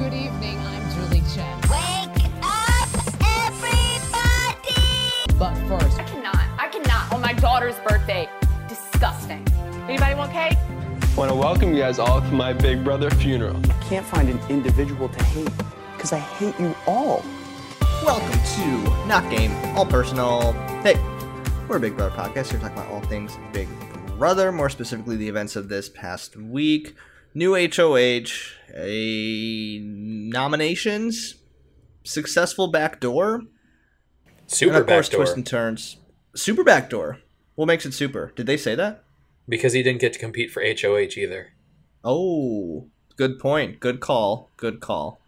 Good evening, I'm Julie Chen. Wake up, everybody! But first, I cannot. I cannot on my daughter's birthday. Disgusting. Anybody want cake? I want to welcome you guys all to my big brother funeral. I can't find an individual to hate because I hate you all. Welcome to Not Game, All Personal. Hey, we're a Big Brother podcast We're talking about all things Big Brother, more specifically the events of this past week. New HOH, a nominations, successful backdoor, Super and of course backdoor twists and turns. Super backdoor. What makes it super? Did they say that? because he didn't get to compete for HOH either. Oh, good point. Good call. Good call.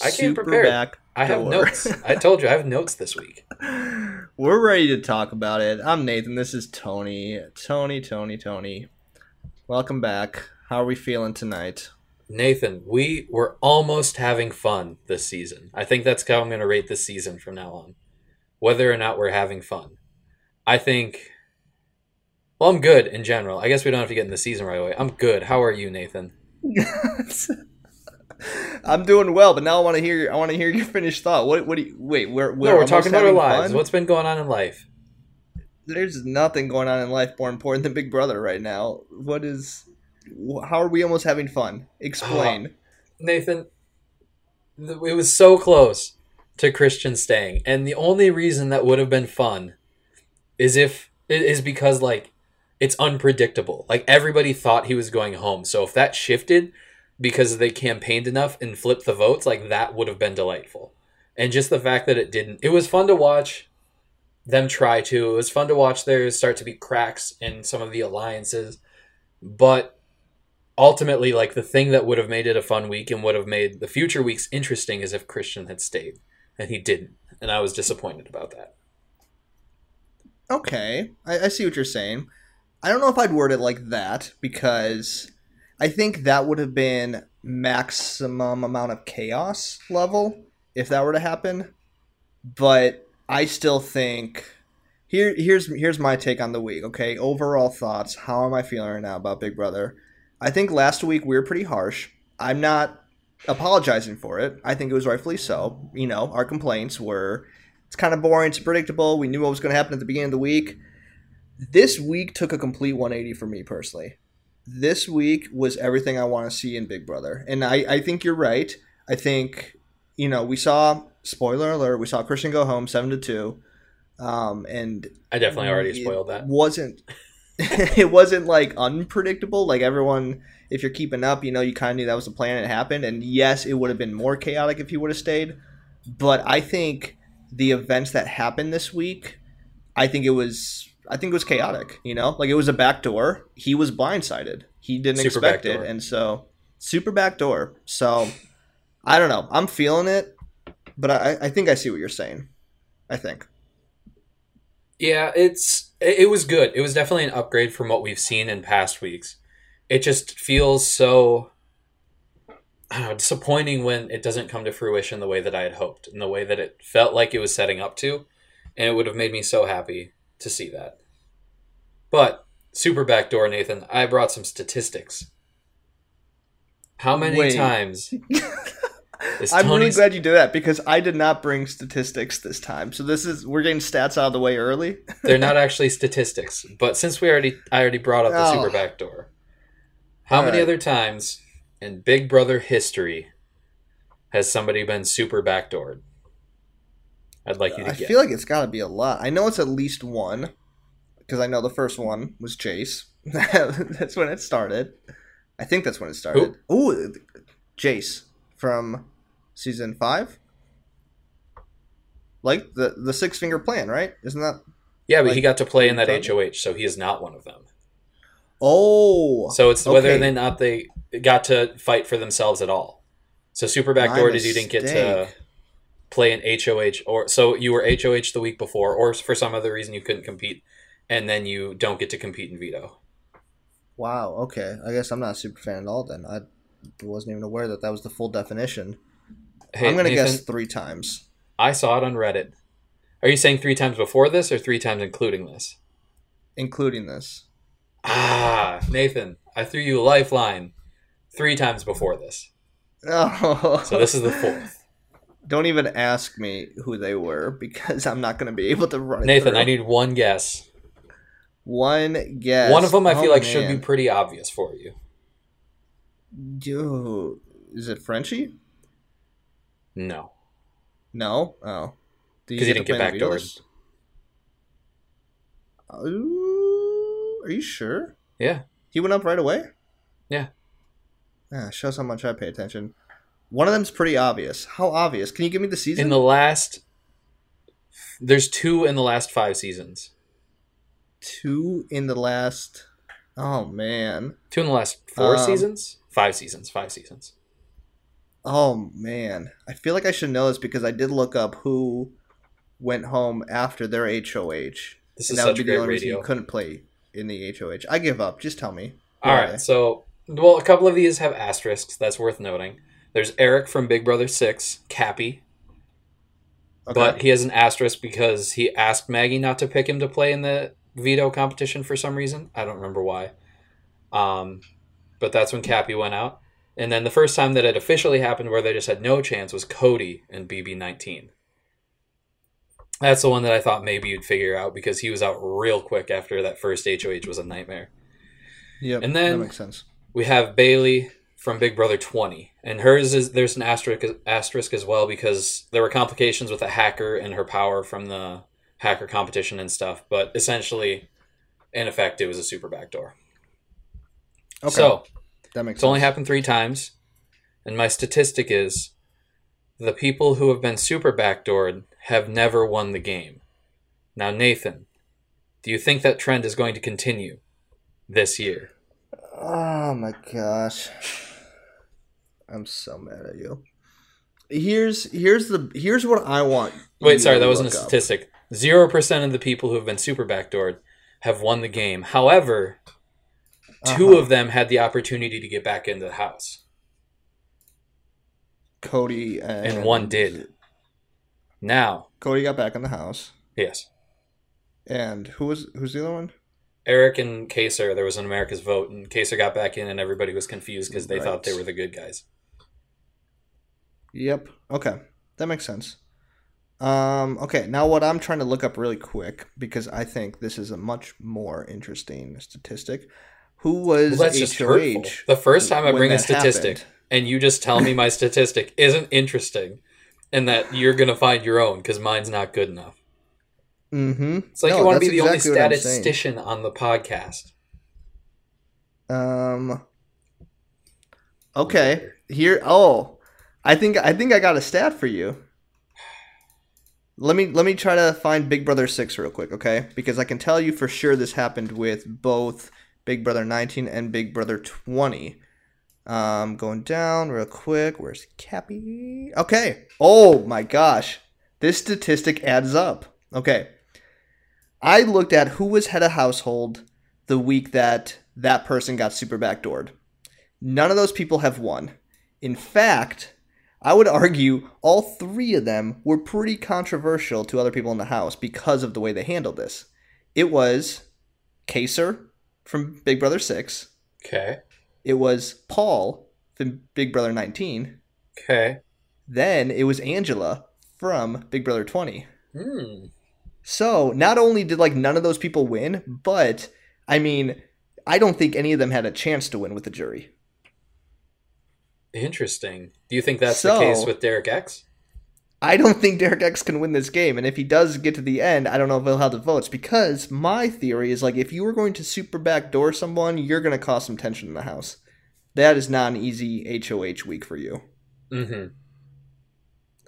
I came Super prepared. backdoor. I have notes. I told you I have notes this week. We're ready to talk about it. I'm Nathan. This is Tony. Tony, Tony, Tony. Welcome back. How are we feeling tonight? Nathan, we were almost having fun this season. I think that's how I'm going to rate this season from now on. Whether or not we're having fun. I think. Well, I'm good in general. I guess we don't have to get in the season right away. I'm good. How are you, Nathan? I'm doing well, but now I want to hear. I want to hear your finished thought. What? What do you? Wait, we're we're, no, we're talking about our lives. fun? What's been going on in life? There's nothing going on in life more important than Big Brother right now. What is? How are we almost having fun? Explain. Nathan, th- it was so close to Christian staying, and the only reason that would have been fun is if is because like it's unpredictable. Like everybody thought he was going home, so if that shifted because they campaigned enough and flipped the votes, like that would have been delightful. And just the fact that it didn't, it was fun to watch them try to. It was fun to watch there start to be cracks in some of the alliances, but ultimately like the thing that would have made it a fun week and would have made the future weeks interesting is if Christian had stayed and he didn't and I was disappointed about that. Okay, I, I see what you're saying. I don't know if I'd word it like that because I think that would have been maximum amount of chaos level if that were to happen. But I still think here here's here's my take on the week. Okay, overall thoughts. How am I feeling right now about Big Brother? I think last week we were pretty harsh. I'm not apologizing for it. I think it was rightfully so. You know, our complaints were it's kind of boring, it's predictable. We knew what was going to happen at the beginning of the week. This week took a complete 180 for me personally. This week was everything I want to see in Big Brother. And I, I think you're right. I think, you know, we saw, spoiler alert, we saw Christian go home 7 to 2. Um, and I definitely already spoiled that. Wasn't it wasn't like unpredictable. Like everyone, if you're keeping up, you know, you kind of knew that was the plan. It happened, and yes, it would have been more chaotic if he would have stayed. But I think the events that happened this week, I think it was, I think it was chaotic. You know, like it was a backdoor. He was blindsided. He didn't Super expect backdoor. it, and so super backdoor. So I don't know. I'm feeling it, but I, I think I see what you're saying. I think. Yeah, it's it was good. It was definitely an upgrade from what we've seen in past weeks. It just feels so know, disappointing when it doesn't come to fruition the way that I had hoped and the way that it felt like it was setting up to. And it would have made me so happy to see that. But super backdoor, Nathan, I brought some statistics. How many Wait. times I'm really glad you did that because I did not bring statistics this time. So this is we're getting stats out of the way early. They're not actually statistics, but since we already I already brought up the Oh. super backdoor. How All many right. other times in Big Brother history has somebody been super backdoored? I'd like you to I get. feel like it's got to be a lot. I know it's at least one because I know the first one was Jase. that's when it started. I think that's when it started. Ooh, Jase from season five. Like the the six finger plan, right? Isn't that? yeah, but like, he got to play in that? HOH, so he is not one of them. Oh, So it's whether okay. or not they got to fight for themselves at all. So super backdoor is you didn't get to play an HOH, or so you were HOH the week before, or for some other reason you couldn't compete, and then you don't get to compete in veto. Wow. Okay. I guess I'm not a super fan at all. Then I wasn't even aware that that was the full definition. Hey, I'm gonna guess three times, I saw it on Reddit. Are you saying three times before this or three times including this? including this. Ah, Nathan, I threw you a lifeline three times before this. Oh. So this is the fourth. Don't even ask me who they were because I'm not going to be able to run it Nathan, through. I need one guess. one guess. One of them I feel Oh, like should be pretty obvious for you. Yo, is it Frenchie? No. No. Oh, Because he didn't get play in the backdoored. Ooh, are you sure? Yeah. He went up right away. Yeah. Yeah, shows how much I pay attention. One of them's pretty obvious. How obvious? Can you give me the season? In the last there's two in the last five seasons. two in the last. Oh man. Two in the last four Um, seasons? Five seasons. Five seasons. Oh man. I feel like I should know this because I did look up who went home after their HOH. This and is that would such be the great only reason radio. you couldn't play in the HOH. I give up. Just tell me. All right, so well, a couple of these have asterisks. That's worth noting. There's Eric from Big Brother Six, Cappy, Okay. but he has an asterisk because he asked Maggie not to pick him to play in the veto competition for some reason. I don't remember why. Um, but that's when Cappy went out. And then the first time that it officially happened, where they just had no chance, was Cody in BB19. That's the one that I thought maybe you'd figure out because he was out real quick after that first HOH was a nightmare. Yep. and then- that makes sense. we have Bayleigh from Big Brother 20, and hers is there's an asterisk asterisk as well because there were complications with a hacker and her power from the hacker competition and stuff. But essentially, in effect, it was a super backdoor. Okay. So that makes it's only happened three times, and my statistic is the people who have been super backdoored have never won the game. Now, Nathan, do you think that trend is going to continue this year? Oh my gosh. I'm so mad at you. Here's here's the here's what I want. Wait, sorry, that wasn't a statistic. Zero percent of the people who have been super backdoored have won the game. However, 2 Uh-huh. of them had the opportunity to get back into the house, Cody and, and one did. Now, Cody got back in the house, yes, and who was who's the other one? Eric and Kaysar, there was an America's vote, and Kaysar got back in, and everybody was confused because they Right. thought they were the good guys. Yep. Okay, that makes sense. Um. Okay. Now, what I'm trying to look up really quick because I think this is a much more interesting statistic. Who was Well, that's HOH? The first time I bring a statistic, happened? and you just tell me my statistic isn't interesting, and that you're gonna find your own because mine's not good enough. Mm-hmm. It's like No, you want to be the exactly only statistician on the podcast. Um. Okay. Here. Oh, I think I think I got a stat for you. Let me let me try to find Big Brother six real quick, okay? Because I can tell you for sure this happened with both Big Brother nineteen and Big Brother twenty. Um, going down real quick. Where's Cappy? Okay. Oh my gosh, this statistic adds up. Okay. I looked at who was head of household the week that that person got super backdoored. None of those people have won. In fact, I would argue all three of them were pretty controversial to other people in the house because of the way they handled this. It was Kaysar from Big Brother 6, Okay. it was Paul from Big Brother 19, Okay. then it was Angela from Big Brother 20. Hmm. So not only did like none of those people win, but I mean, I don't think any of them had a chance to win with the jury. Interesting. Do you think that's So- the case with Derek X? I don't think Derek X can win this game, and if he does get to the end, I don't know if he'll have the votes because my theory is like if you were going to super backdoor someone, you're going to cause some tension in the house. That is not an easy HOH week for you. Mm-hmm.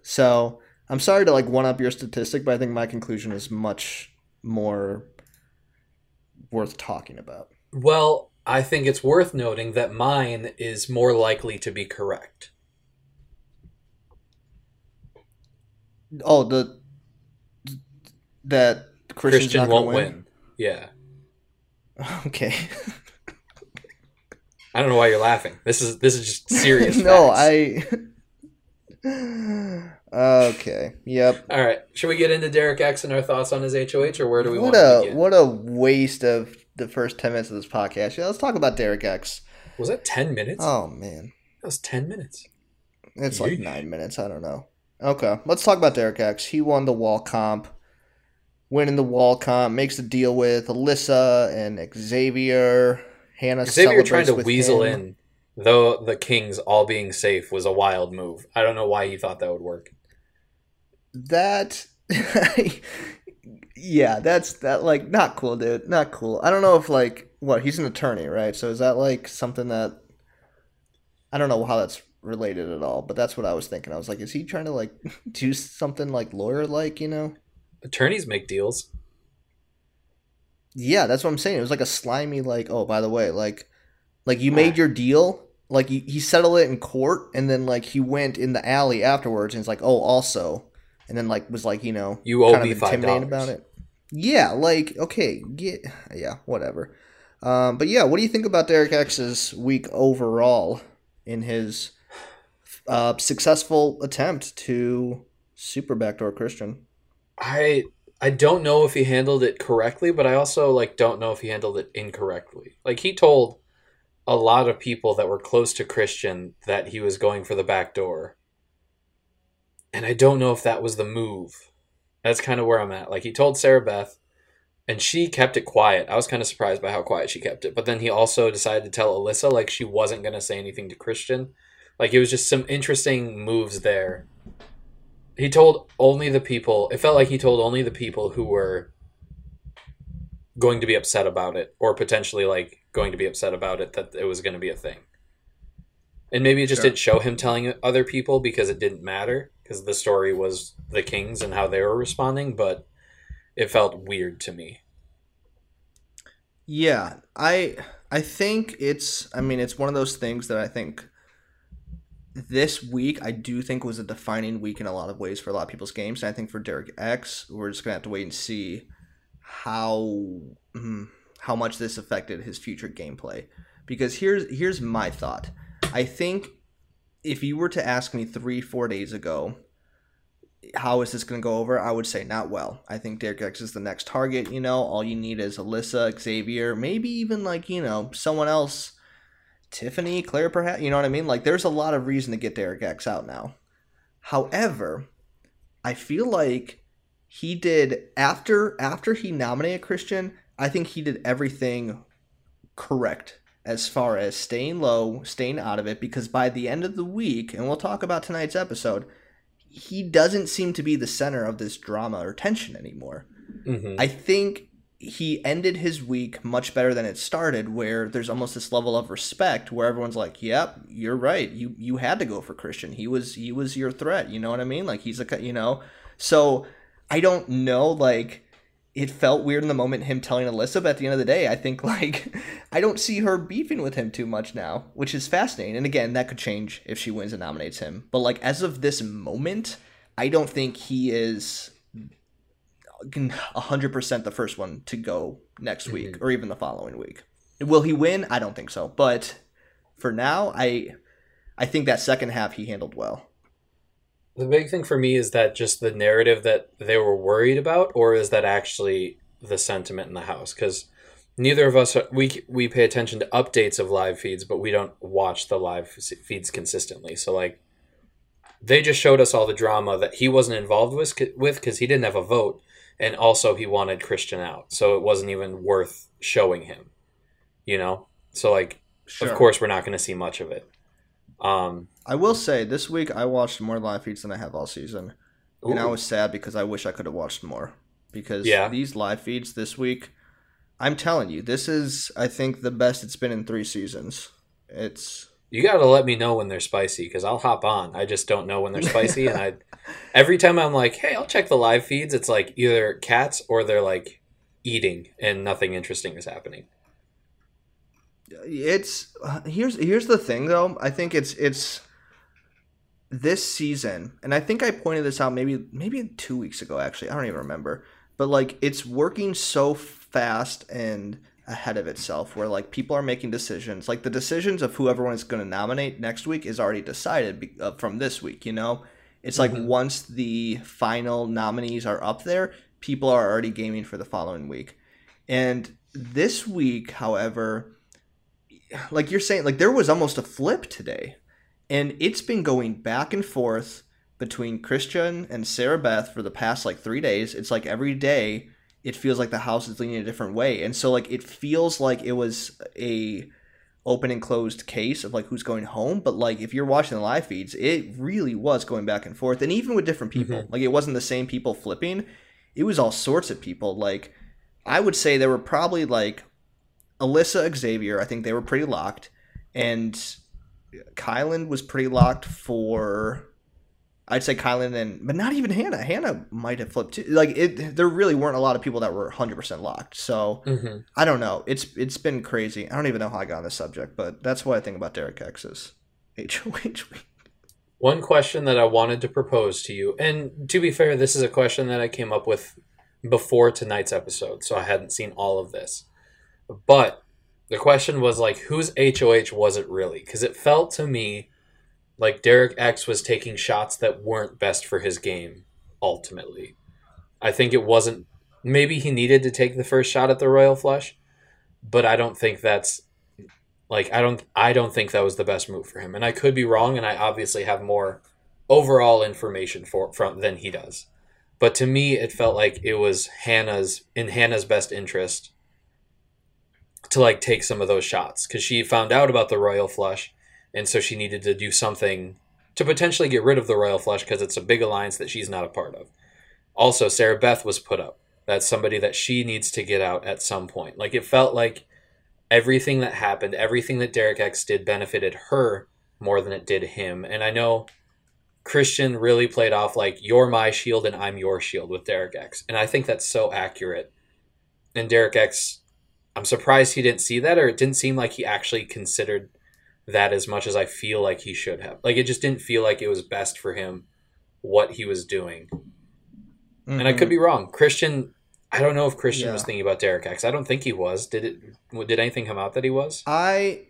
So I'm sorry to like one up your statistic, but I think my conclusion is much more worth talking about. Well, I think it's worth noting that mine is more likely to be correct. Oh, the that Christian's Christian won't win. Yeah. Okay. I don't know why you're laughing. This is this is just serious. no. I. okay. Yep. All right. Should we get into Derek X and our thoughts on his HOH, or where do we What want to a what a waste of the first ten minutes of this podcast. Yeah, let's talk about Derek X. Was that ten minutes? Oh man, That was ten minutes. It's like nine minutes. I don't know. Okay, let's talk about Derek X. He won the wall comp. Winning the wall comp makes a deal with Alyssa and Xavier. Hannah Xavier trying to weasel him. in, though the Kings all being safe was a wild move. I don't know why he thought that would work. That, yeah, that's that. Like, not cool, dude. Not cool. I don't know if like what he's an attorney, right? So is that like something that I don't know how that's related at all, but that's what I was thinking. I was like, is he trying to like do something like lawyer like, you know? Attorneys make deals. Yeah, that's what I'm saying. It was like a slimy, like, oh, by the way, like, like you made your deal, like he, he settled it in court, and then like he went in the alley afterwards, and it's like, oh, also, and then like was like, you know, You owe kind me of $5. about it. Yeah, like, okay, get, yeah, whatever. Um, but yeah, what do you think about Derek X's week overall in his uh, successful attempt to super backdoor Christian? I I don't know if he handled it correctly, but I also like don't know if he handled it incorrectly. Like he told a lot of people that were close to Christian that he was going for the back door. And I don't know if that was the move. That's kind of where I'm at. Like he told Sarah Beth and she kept it quiet. I was kind of surprised by how quiet she kept it. But then he also decided to tell Alyssa like she wasn't going to say anything to Christian. Like it was just some interesting moves there. He told only the people it felt like he told only the people who were going to be upset about it or potentially like going to be upset about it that it was going to be a thing. And maybe it just Sure. didn't show him telling other people because it didn't matter because the story was the kings and how they were responding but it felt weird to me. Yeah, I I think it's I mean it's one of those things that I think this week I do think was a defining week in a lot of ways for a lot of people's games. And I think for Derek X, we're just gonna have to wait and see how mm, how much this affected his future gameplay. Because here's here's my thought. I think if you were to ask me three four days ago, how is this to go over? I would say not well. I think Derek X is the next target. You know, all you need is Alyssa, Xavier, maybe even like you know someone else, Tiffany, Claire, perhaps. You know what I mean? Like, there's a lot of reason to get Derek X out now. However, I feel like he did after after he nominated Christian. I think he did everything correct as far as staying low, staying out of it. Because by the end of the week, and we'll talk about tonight's episode he doesn't seem to be the center of this drama or tension anymore. mm-hmm. I think he ended his week much better than it started, where there's almost this level of respect where everyone's like, "Yep, you're right. You you had to go for Christian. He was he was your threat. You know what I mean? Like he's a you know." So I don't know. Like it felt weird in the moment him telling Alyssa, but at the end of the day, I think like I don't see her beefing with him too much now, which is fascinating. And again, that could change if she wins and nominates him. But like as of this moment, I don't think he is hundred percent the first one to go next week mm-hmm. or even the following week. Will he win? I don't think so. But for now, I I think that second half he handled well. The big thing for me is that just the narrative that they were worried about, or is that actually the sentiment in the house? Because neither of us are, we we pay attention to updates of live feeds, but we don't watch the live feeds consistently. So like, they just showed us all the drama that he wasn't involved with with because he didn't have a vote, and also he wanted Christian out, so it wasn't even worth showing him. You know, so like, of course we're not going to see much of it. Um, I will say this week I watched more live feeds than I have all season, and I was sad because I wish I could have watched more. Because Yeah. these live feeds this week, I'm telling you, this is I think the best it's been in three seasons. It's You got to let me know when they're spicy because I'll hop on. I just don't know when they're spicy, and I every time I'm like, "Hey, I'll check the live feeds." It's like either cats or they're like eating, and nothing interesting is happening. it's uh, here's here's the thing though. I think it's it's this season, and I think I pointed this out maybe maybe two weeks ago. Actually, I don't even remember. But like, it's working so fast and ahead of itself, where like people are making decisions. Like the decisions of who everyone is going to nominate next week is already decided be- uh, from this week. You know, it's like once the final nominees are up there, people are already gaming for the following week. And this week, however, like you're saying, like there was almost a flip today. And it's been going back and forth between Christian and Sarah Beth for the past like three days. It's like every day it feels like the house is leaning a different way. And so like it feels like it was a open and closed case of like who's going home. But like if you're watching the live feeds, it really was going back and forth. And even with different mm-hmm. people. Like it wasn't the same people flipping. It was all sorts of people. Like I would say there were probably like Alyssa Xavier, I think they were pretty locked. And Kyland was pretty locked for I'd say Kyland and but not even Hannah. Hannah might have flipped too. Like it there really weren't a lot of people that were 100% locked. So Mhm. I don't know. It's it's been crazy. I don't even know how I got on this subject, but that's what I think about Derek X's HOH. One question that I wanted to propose to you, and to be fair, this is a question that I came up with before tonight's episode, so I hadn't seen all of this. But the question was like, whose HOH was it really? Because it felt to me like Derek X was taking shots that weren't best for his game, ultimately. I think it wasn't. Maybe he needed to take the first shot at the Royal Flush, but I don't think that's like I don't I don't think that was the best move for him. And I could be wrong and I obviously have more overall information for from than he does. But to me it felt like it was Hannah's in Hannah's best interest to like take some of those shots cuz she found out about the royal flush and so she needed to do something to potentially get rid of the royal flush cuz it's a big alliance that she's not a part of. Also Sarah Beth was put up. That's somebody that she needs to get out at some point. Like it felt like everything that happened, everything that Derek X did benefited her more than it did him. And I know Christian really played off like you're my shield and I'm your shield with Derek X. And I think that's so accurate. And Derek X, I'm surprised he didn't see that or it didn't seem like he actually considered that as much as I feel like he should have. Like it just didn't feel like it was best for him what he was doing. And I could mm-hmm. be wrong. Christian I don't know if Christian was thinking about Derek X. I don't think he was. Did it did anything come out that he was? I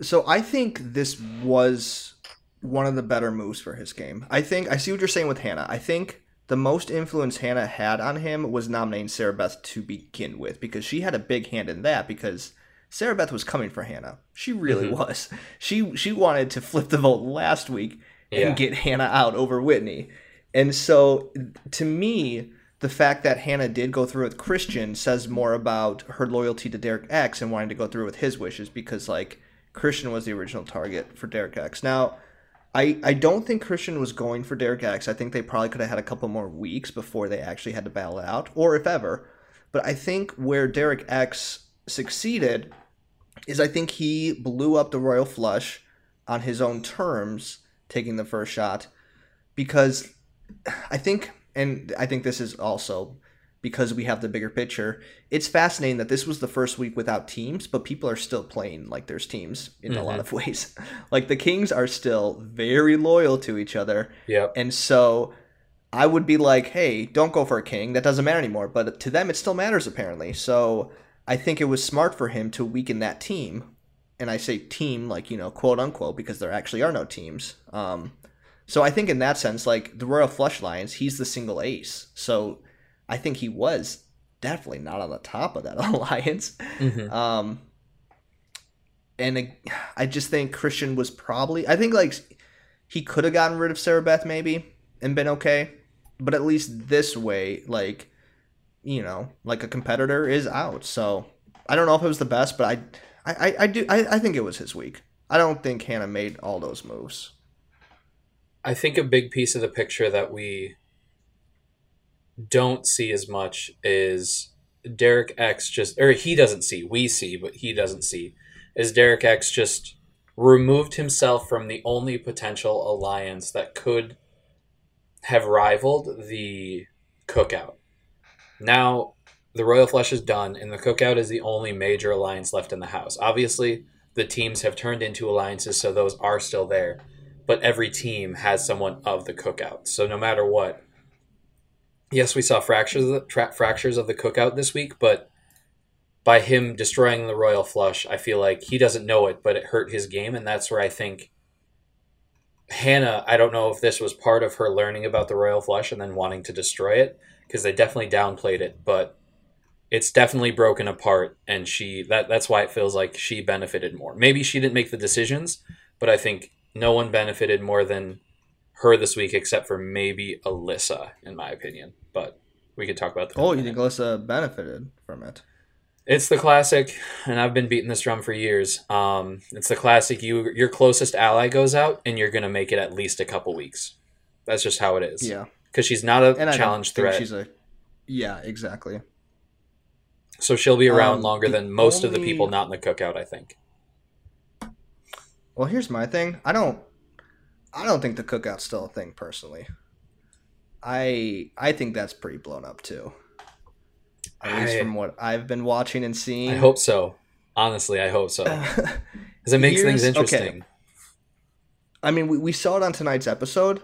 so I think this was one of the better moves for his game. I think I see what you're saying with Hannah. I think the most influence Hannah had on him was nominating Sarah Beth to begin with because she had a big hand in that because Sarah Beth was coming for Hannah. She really Mhm. was. She she wanted to flip the vote last week and Yeah. get Hannah out over Whitney. And so to me, the fact that Hannah did go through with Christian says more about her loyalty to Derek X and wanting to go through with his wishes because like Christian was the original target for Derek X. Now, I I don't think Christian was going for Derek X. I think they probably could have had a couple more weeks before they actually had to battle it out, or if ever. But I think where Derek X succeeded is I think he blew up the Royal Flush on his own terms, taking the first shot, because I think, and I think this is also because we have the bigger picture. It's fascinating that this was the first week without teams, but people are still playing like there's teams in a lot mm-hmm. of ways. Like the Kings are still very loyal to each other. Yep. And so I would be like, hey, don't go for a king. That doesn't matter anymore. But to them, it still matters, apparently. So I think it was smart for him to weaken that team. And I say team, like, you know, quote unquote, because there actually are no teams. Um, so I think in that sense, like the Royal Flush Lions, he's the single ace. So I think he was definitely not on the top of that alliance. Mhm. Um, and I just think Christian was probably. I think like he could have gotten rid of Sarah Beth maybe and been okay, but at least this way, like you know, like a competitor is out. So I don't know if it was the best, but I, I, I, do. I, I think it was his week. I don't think Hannah made all those moves. I think a big piece of the picture that we don't see as much is Derek X just or he doesn't see, we see, but he doesn't see, is Derek X just removed himself from the only potential alliance that could have rivaled the cookout. Now the Royal Flush is done, and the cookout is the only major alliance left in the house. Obviously, the teams have turned into alliances, so those are still there but every team has someone of the cookout. So no matter what, yes, we saw fractures of the, tra- fractures of the cookout this week, but by him destroying the royal flush, I feel like he doesn't know it, but it hurt his game, and that's where I think Hannah. I don't know if this was part of her learning about the royal flush and then wanting to destroy it because they definitely downplayed it, but it's definitely broken apart, and she that that's why it feels like she benefited more. Maybe she didn't make the decisions, but I think no one benefited more than her this week, except for maybe Alyssa, in my opinion. But we could talk about that. Oh, you think Alyssa benefited from it? It's the classic, and I've been beating this drum for years. Um, it's the classic. You your closest ally goes out, and you're gonna make it at least a couple weeks. That's just how it is. Yeah. Because she's not a And challenge threat, she's a. Yeah, exactly. so she'll be around Um, longer than most of the people not in the cookout. I think. Well, here's my thing. I don't. I don't think the cookout's still a thing personally. I I think that's pretty blown up too. At least I- from what I've been watching and seeing. I hope so. Honestly, I hope so because it makes things Here's- okay. interesting. I mean, we, we saw it on tonight's episode,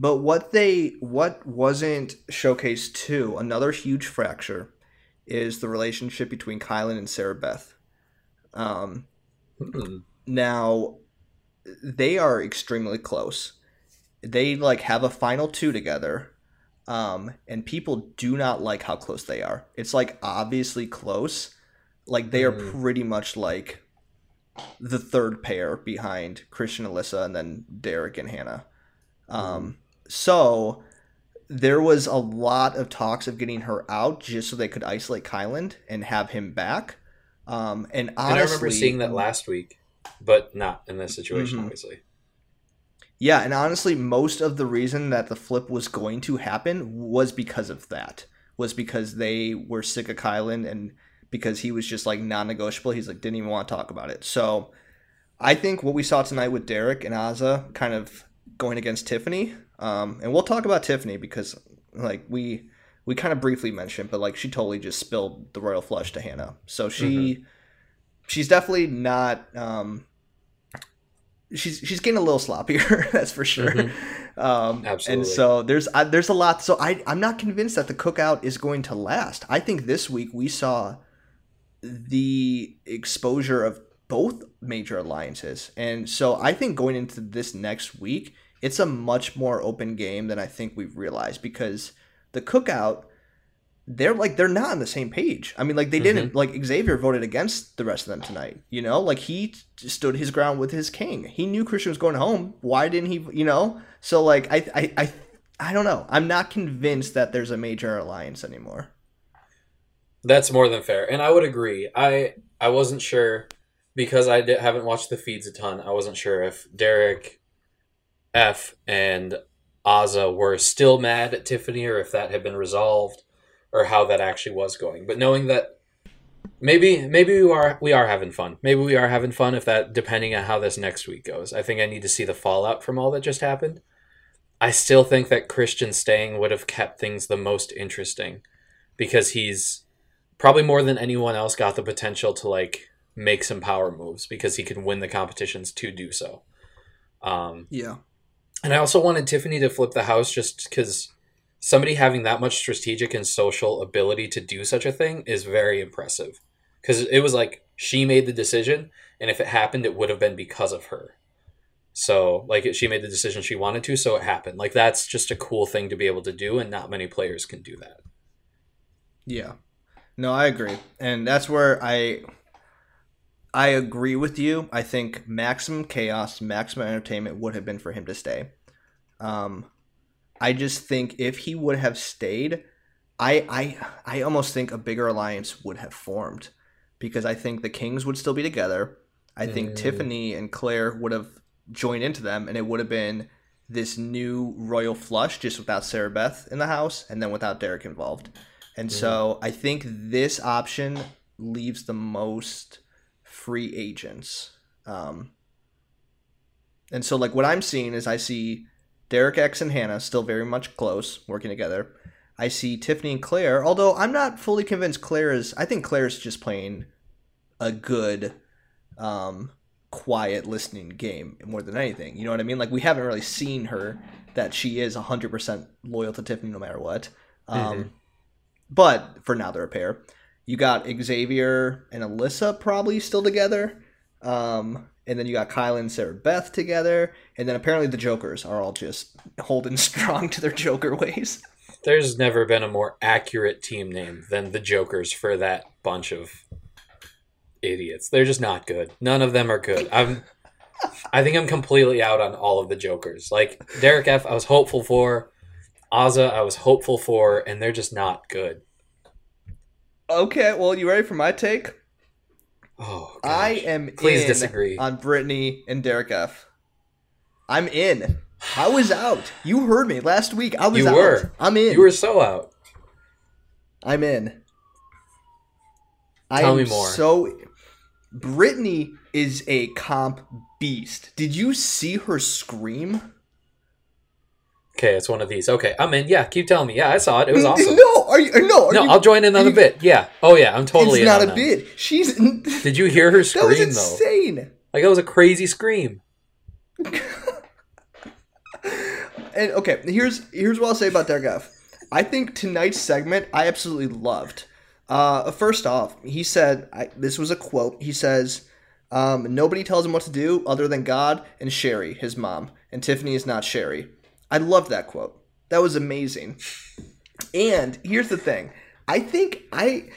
but what they what wasn't showcased too, another huge fracture, is the relationship between Kyland and Sarah Beth. Um, now, they are extremely close. They like have a final two together, um, and people do not like how close they are. It's like obviously close, like they are Mm. pretty much like the third pair behind Christian, Alyssa, and then Derek and Hannah. Um, so there was a lot of talks of getting her out just so they could isolate Kyland and have him back. Um, and honestly, and I remember seeing that last week, but not in this situation, Mhm. obviously. Yeah, and honestly, most of the reason that the flip was going to happen was because of that. Was because they were sick of Kyland and because he was just like non-negotiable. He's like didn't even want to talk about it. So I think what we saw tonight with Derek and Azah kind of going against Tiffany, um, and we'll talk about Tiffany because like we we kind of briefly mentioned, but like she totally just spilled the royal flush to Hannah. So she she's definitely not. Um, she's she's getting a little sloppier, that's for sure. Mhm. Um, Absolutely. And so there's uh, there's a lot. So I I'm not convinced that the cookout is going to last. I think this week we saw the exposure of both major alliances, and so I think going into this next week, it's a much more open game than I think we've realized because the cookout. They're like they're not on the same page. I mean, like they didn't mm-hmm. like Xavier voted against the rest of them tonight. You know, like he stood his ground with his king. He knew Christian was going home. Why didn't he? You know, so like I I I, I don't know. I'm not convinced that there's a major alliance anymore. That's more than fair, and I would agree. I I wasn't sure because I di- haven't watched the feeds a ton. I wasn't sure if Derek, F, and Azah were still mad at Tiffany, or if that had been resolved, or how that actually was going. But knowing that maybe maybe we are we are having fun. Maybe we are having fun if that depending on how this next week goes. I think I need to see the fallout from all that just happened. I still think that Christian staying would have kept things the most interesting because he's probably more than anyone else got the potential to like make some power moves because he can win the competitions to do so. Um, Yeah. And I also wanted Tiffany to flip the house just because somebody having that much strategic and social ability to do such a thing is very impressive. Because it was like she made the decision, and if it happened, it would have been because of her. So, like, she made the decision she wanted to, so it happened. Like, that's just a cool thing to be able to do, and not many players can do that. Yeah. No, I agree. And that's where I I agree with you. I think maximum chaos, maximum entertainment would have been for him to stay. Um I just think if he would have stayed, I I I almost think a bigger alliance would have formed because I think the Kings would still be together. I think Mm. Tiffany and Claire would have joined into them and it would have been this new royal flush just without Sarah Beth in the house and then without Derek involved. And so I think this option leaves the most free agents. Um, and so, like, what I'm seeing is I see Derek X and Hannah still very much close, working together. I see Tiffany and Claire, although I'm not fully convinced Claire is. I think Claire's just playing a good, um, quiet listening game more than anything. You know what I mean? Like, we haven't really seen her that she is 100% loyal to Tiffany no matter what. Um, But for now, they're a pair. You got Xavier and Alyssa probably still together. Um, and then you got Kyle and Sarah Beth together. And then apparently the Jokers are all just holding strong to their Joker ways. There's never been a more accurate team name than the Jokers for that bunch of idiots. They're just not good. None of them are good. I'm I think I'm completely out on all of the Jokers. Like Derek F, I was hopeful for. Azah, I was hopeful for, and they're just not good. Okay, well, you ready for my take? Oh, I am Please in disagree. on Britini and Derek F. I'm in. I was out. You heard me last week. I was You out. were. I'm in. You were so out. I'm in. I Tell am me more. So, Britini is a comp beast. Did you see her scream? Okay, it's one of these. Okay, I'm in. Yeah, keep telling me. Yeah, I saw it. It was awesome. No, are you? No, are No, you, I'll join in on you- a bit. Yeah. Oh yeah, I'm totally It's not a that. bit. She's. Did you hear her scream? That was scream though? insane. Like that was a crazy scream. And okay, here's here's what I'll say about Derek I think tonight's segment I absolutely loved. Uh, first off, he said I, this was a quote. He says, um, "Nobody tells him what to do other than God and Sherry, his mom, and Tiffany is not Sherry." I love that quote. That was amazing. And here's the thing. I think I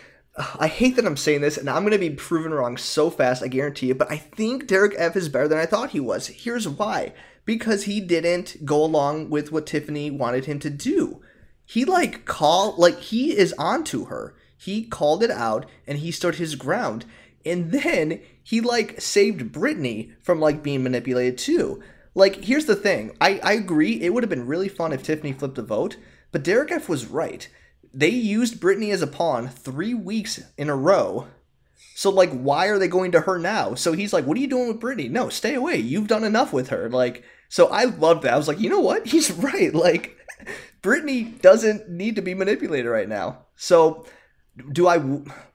I hate that I'm saying this, and I'm gonna be proven wrong so fast, I guarantee you, but I think Derek F is better than I thought he was. Here's why. Because he didn't go along with what Tiffany wanted him to do. He like call like he is onto her. He called it out and he stood his ground. And then he like saved Britini from like being manipulated too. Like, here's the thing. I, I agree, it would have been really fun if Tiffany flipped a vote, but Derek F was right. They used Britini as a pawn three weeks in a row. So, like, why are they going to her now? So he's like, What are you doing with Britini? No, stay away. You've done enough with her. Like, so I loved that. I was like, You know what? He's right. Like, Britini doesn't need to be manipulated right now. So, do I,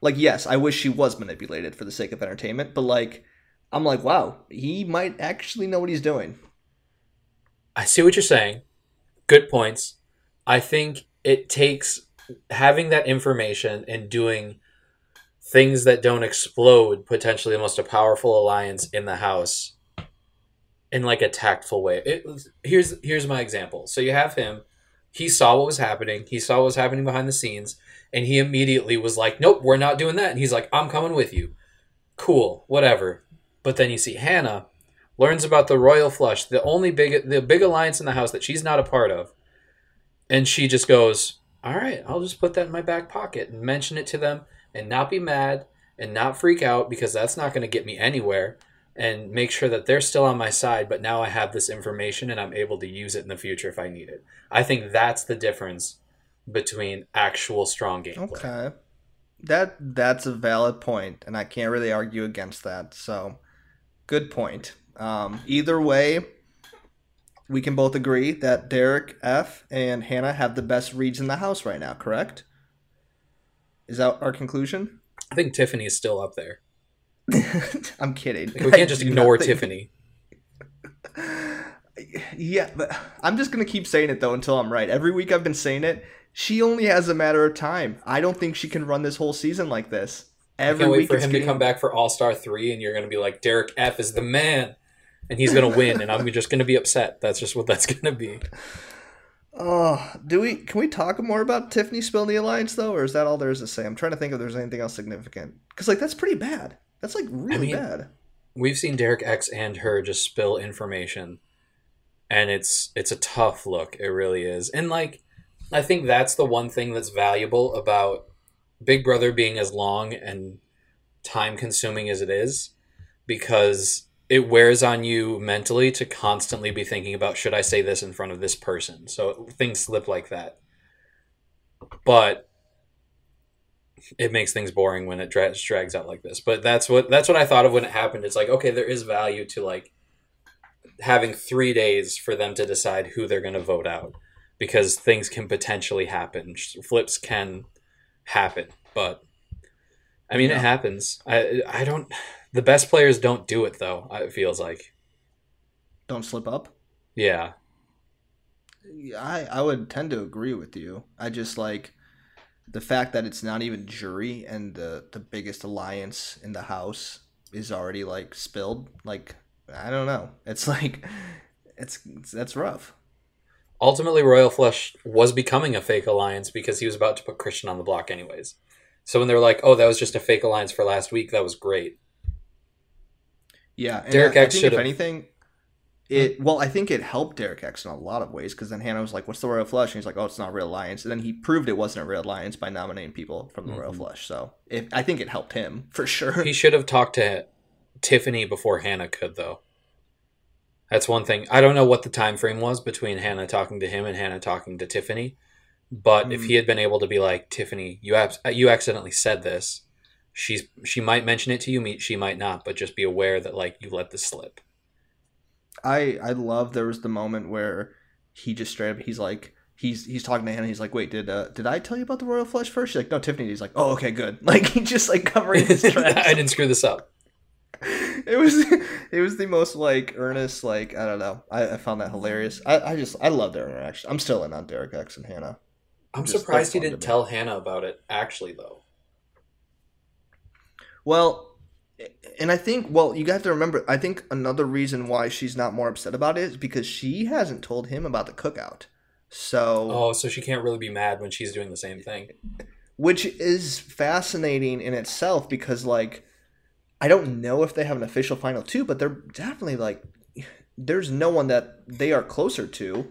like, yes, I wish she was manipulated for the sake of entertainment, but, like, I'm like, wow, he might actually know what he's doing. I see what you're saying. Good points. I think it takes having that information and doing things that don't explode potentially the most powerful alliance in the house in like a tactful way. It, here's here's my example. So you have him. He saw what was happening. He saw what was happening behind the scenes, and he immediately was like, "Nope, we're not doing that." And he's like, "I'm coming with you." Cool, whatever. But then you see Hannah learns about the royal flush, the only big the big alliance in the house that she's not a part of, and she just goes, "All right, I'll just put that in my back pocket and mention it to them, and not be mad and not freak out because that's not going to get me anywhere." And make sure that they're still on my side, but now I have this information and I'm able to use it in the future if I need it. I think that's the difference between actual strong gameplay. Okay. That that's a valid point, and I can't really argue against that. So, good point. Um, either way, we can both agree that Derek F and Hannah have the best reads in the house right now. Correct? Is that our conclusion? I think Tiffany is still up there. I'm kidding. Like, we can't just ignore Tiffany. Yeah, but I'm just gonna keep saying it though until I'm right. Every week I've been saying it. She only has a matter of time. I don't think she can run this whole season like this. Every Can't wait week for him getting- to come back for All Star three, and you're going to be like, Derek F is the man, and he's going to win, and I'm just going to be upset. That's just what that's going to be. Oh, do we? Can we talk more about Tiffany spilling the alliance though, or is that all there is to say? I'm trying to think if there's anything else significant. Because like that's pretty bad. That's like really mean- bad. We've seen Derek X and her just spill information, and it's it's a tough look. It really is, and like I think that's the one thing that's valuable about Big Brother being as long and time consuming as it is, because it wears on you mentally to constantly be thinking about should I say this in front of this person. So things slip like that. But it makes things boring when it dra- drags out like this. But that's what that's what I thought of when it happened. It's like okay, there is value to like having three days for them to decide who they're going to vote out because things can potentially happen. Flips can happen, but I mean it happens. I I don't. The best players don't do it though. It feels like Don't slip up. yeah. I I would tend to agree with you. I just like the fact that it's not even jury and the the biggest alliance in the house is already like spilled. Like I don't know. It's like it's, it's that's rough. ultimately Royal Flush was becoming a fake alliance because he was about to put Christian on the block anyways. So when they were like, "Oh, that was just a fake alliance for last week," that was great. Yeah, and Derek I, I X think should've- if anything, hmm? it well, I think it helped Derek X in a lot of ways because then Hannah was like, "What's the royal flush?" And he's like, "Oh, it's not real alliance." And then he proved it wasn't a real alliance by nominating people from the royal mm-hmm. flush. So it, I think it helped him for sure. He should have talked to Tiffany before Hannah could, though. That's one thing. I don't know what the time frame was between Hannah talking to him and Hannah talking to Tiffany, but if he mm-hmm. had been able to be like Tiffany, you abs- you accidentally said this. She's she might mention it to you, she might not, but just be aware that like you let this slip. I I love there was the moment where he just straight up he's like he's he's talking to Hannah. He's like, "Wait, did uh, did I tell you about the royal flush first? She's like, "No, Tiffany." He's like, "Oh, okay, good." Like he just like covering his tracks. I didn't screw this up. it was it was the most like earnest like I don't know. I, I found that hilarious. I, I just I love their interaction. I'm still in on Derek X and Hannah. I'm Just surprised he didn't tell Hannah about it. Actually, though, Well, and I think well you have to remember. I think another reason why she's not more upset about it is because she hasn't told him about the cookout. So oh, so she can't really be mad when she's doing the same thing. which is fascinating in itself because like I don't know if they have an official final two, but they're definitely like there's no one that they are closer to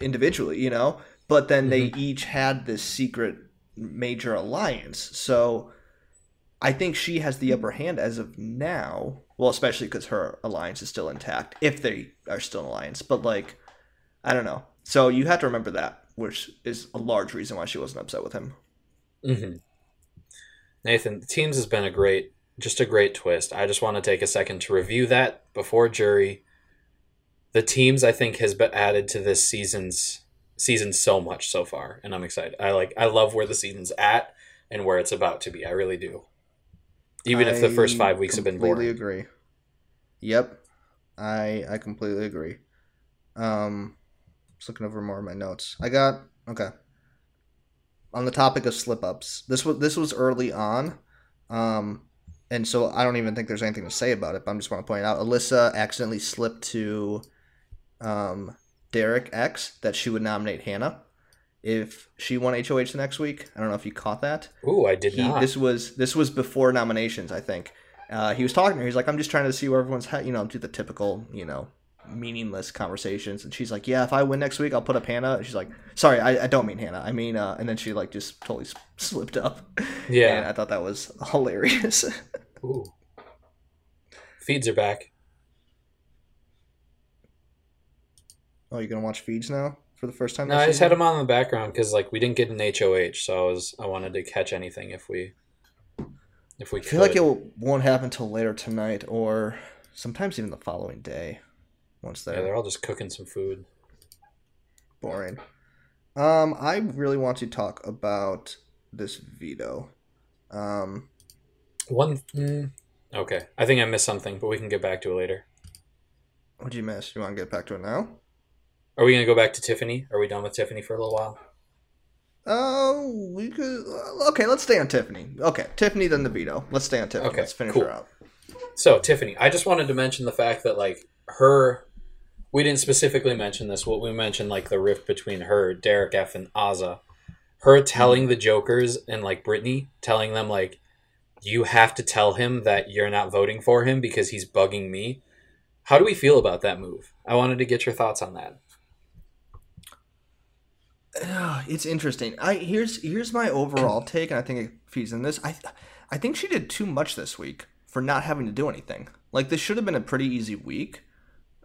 individually, you know. But then they mm-hmm. each had this secret major alliance, so I think she has the upper hand as of now. Well, especially because her alliance is still intact, if they are still an alliance. But like, I don't know. So you have to remember that, which is a large reason why she wasn't upset with him. hmm Nathan, the teams has been a great, just a great twist. I just want to take a second to review that before jury. The teams I think has been added to this season's season so much so far, and I'm excited. I like, I love where the season's at and where it's about to be. I really do. Even if the first five weeks have been boring. completely agree. Yep, I I completely agree. Um, just looking over more of my notes. I got okay. On the topic of slip ups, this was this was early on, um, and so I don't even think there's anything to say about it. But I'm just want to point out, Alyssa accidentally slipped to, um, Derek X that she would nominate Hannah if she won HOH the next week. I don't know if you caught that Ooh, I did he, not. this was this was before nominations i think uh, he was talking to her he's like i'm just trying to see where everyone's ha-, you know do the typical you know meaningless conversations and she's like yeah if i win next week i'll put up hannah and she's like sorry i, I don't mean hannah i mean uh, and then she like just totally s- slipped up Yeah. and i thought that was hilarious Ooh. Feeds are back. oh you're gonna watch feeds now for the first time No, I just season? had them on in the background because like we didn't get an HOH, so I was I wanted to catch anything if we if we i could. feel like it won't happen till later tonight or sometimes even the following day once they're yeah, they're all just cooking some food. boring. Um, I really want to talk about this veto. Um, One. Mm, okay, I think I missed something, but we can get back to it later. what'd you miss? You want to get back to it now? Are we gonna go back to Tiffany? Are we done with Tiffany for a little while? Oh, we could. uh, Okay, let's stay on Tiffany. Okay, Tiffany, then the veto. Let's stay on Tiffany. Okay, let's finish cool. her out. So Tiffany, I just wanted to mention the fact that like her, we didn't specifically mention this. What we mentioned like the rift between her, Derek F, and Azah. Her telling the Jokers and like Britini, telling them like, you have to tell him that you're not voting for him because he's bugging me. How do we feel about that move? I wanted to get your thoughts on that. It's interesting. I here's here's my overall take, and I think it feeds in this. I I think she did too much this week for not having to do anything. Like this should have been a pretty easy week.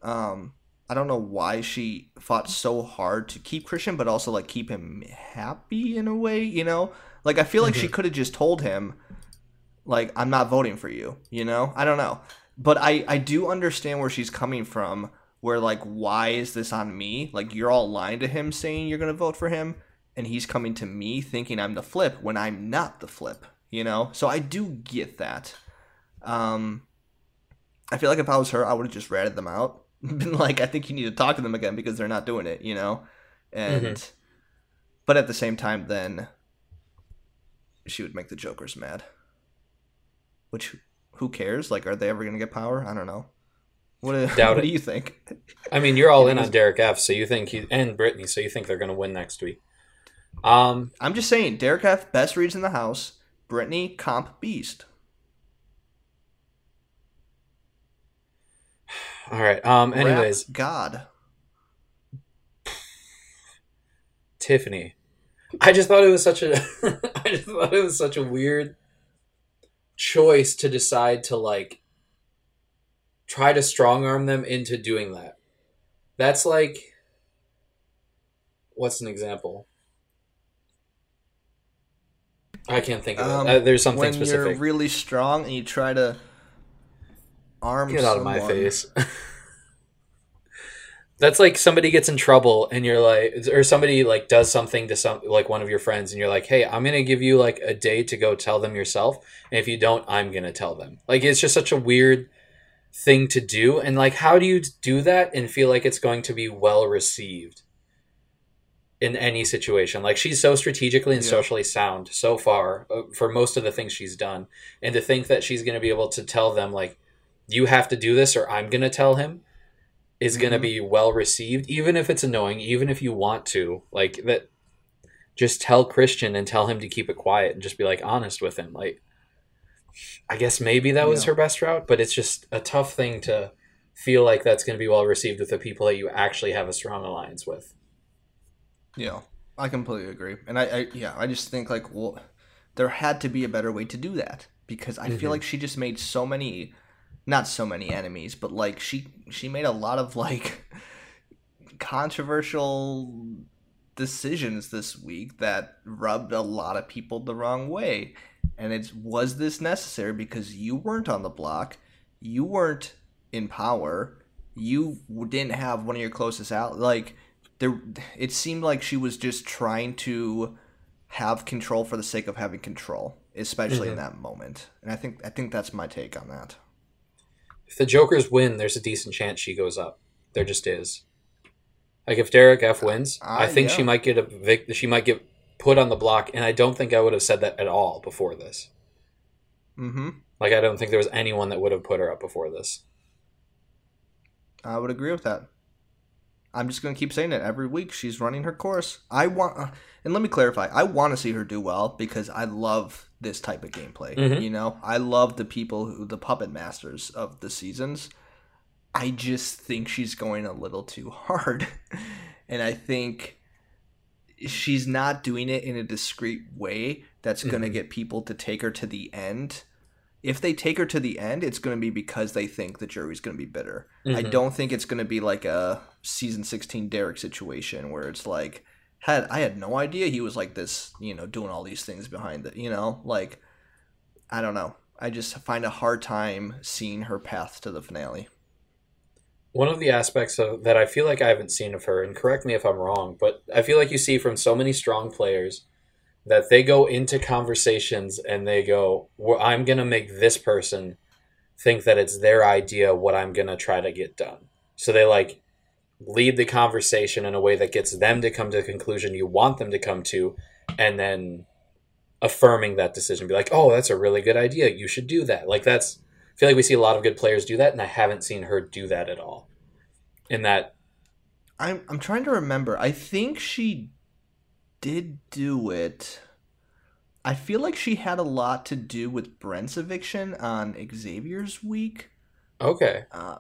Um, I don't know why she fought so hard to keep Christian, but also like keep him happy in a way. You know, like I feel like she could have just told him, like I'm not voting for you. You know, I don't know, but I I do understand where she's coming from. Where like why is this on me? Like you're all lying to him saying you're gonna vote for him, and he's coming to me thinking I'm the flip when I'm not the flip. You know, so I do get that. Um, I feel like if I was her, I would have just ratted them out. Been like, I think you need to talk to them again because they're not doing it, you know? And, but at the same time, then she would make the Jokers mad. Which, who cares? Like, are they ever going to get power? I don't know. What, do- Doubt what do you think? I mean, you're all in on Derek F, so you think he and Britini, so you think they're gonna win next week. Um, I'm just saying, Derek F, best reads in the house. Britini, comp beast. All right. Um. Rap Anyways, God. Tiffany. I just thought it was such a. I just thought it was such a weird choice to decide to like try to strong arm them into doing that. That's like. What's an example? I can't think of Um, it. Uh, there's something when specific. you're really strong and you try to arm Get out of my face. That's like somebody gets in trouble and you're like, or somebody like does something to some like one of your friends and you're like, hey, I'm gonna give you like a day to go tell them yourself, and if you don't, I'm gonna tell them. Like it's just such a weird thing to do, and like how do you do that and feel like it's going to be well received in any situation? Like she's so strategically and Yeah. socially sound so far uh, for most of the things she's done, and to think that she's gonna be able to tell them like you have to do this or I'm going to tell him is going to be well received even if it's annoying even if you want to. Like that just tell Christian and tell him to keep it quiet and just be like honest with him. Like I guess maybe that was Yeah. her best route but it's just a tough thing to feel like that's going to be well received with the people that you actually have a strong alliance with Yeah, I completely agree, and I, I yeah, I just think like, well, there had to be a better way to do that because I feel Mhm. like she just made so many, not so many enemies, but like she she made a lot of like controversial decisions this week that rubbed a lot of people the wrong way, and it's was this necessary because you weren't on the block, you weren't in power, you didn't have one of your closest out like there it seemed like she was just trying to have control for the sake of having control especially in Mhm. that moment. And i think i think that's my take on that. If the Jokers win there's a decent chance she goes up. There just is. Like if Derek F wins I Uh, think yeah. she might get a vic- she might get put on the block and I don't think I would have said that at all before this. Mm-hmm. Like I don't think there was anyone that would have put her up before this. i would agree with that. I'm just going to keep saying it. Every week she's running her course. I want and let me clarify. I want to see her do well because i love this type of gameplay Mhm. you know? I love the people who the puppet masters of the seasons. I just think she's going a little too hard. and I think she's not doing it in a discreet way that's going to get people to take her to the end. If they take her to the end, it's going to be because they think the jury's going to be bitter. I Mhm. don't think it's going to be like a season 16 Derek situation where it's like had I had no idea he was like this, you know, doing all these things behind it, you know? Like I don't know. I just find a hard time seeing her path to the finale. One of the aspects of that I feel like I haven't seen of her, and correct me if I'm wrong, but I feel like you see from so many strong players that they go into conversations and they go, well, "I'm gonna make this person think that it's their idea what I'm gonna try to get done." So they like lead the conversation in a way that gets them to come to the conclusion you want them to come to, and then affirming that decision, be like, "Oh, that's a really good idea. You should do that." Like that's I feel like we see a lot of good players do that, and I haven't seen her do that at all. In that, I'm I'm trying to remember. I think she did do it. I feel like she had a lot to do with Brent's eviction on Xavier's week. okay, Uh,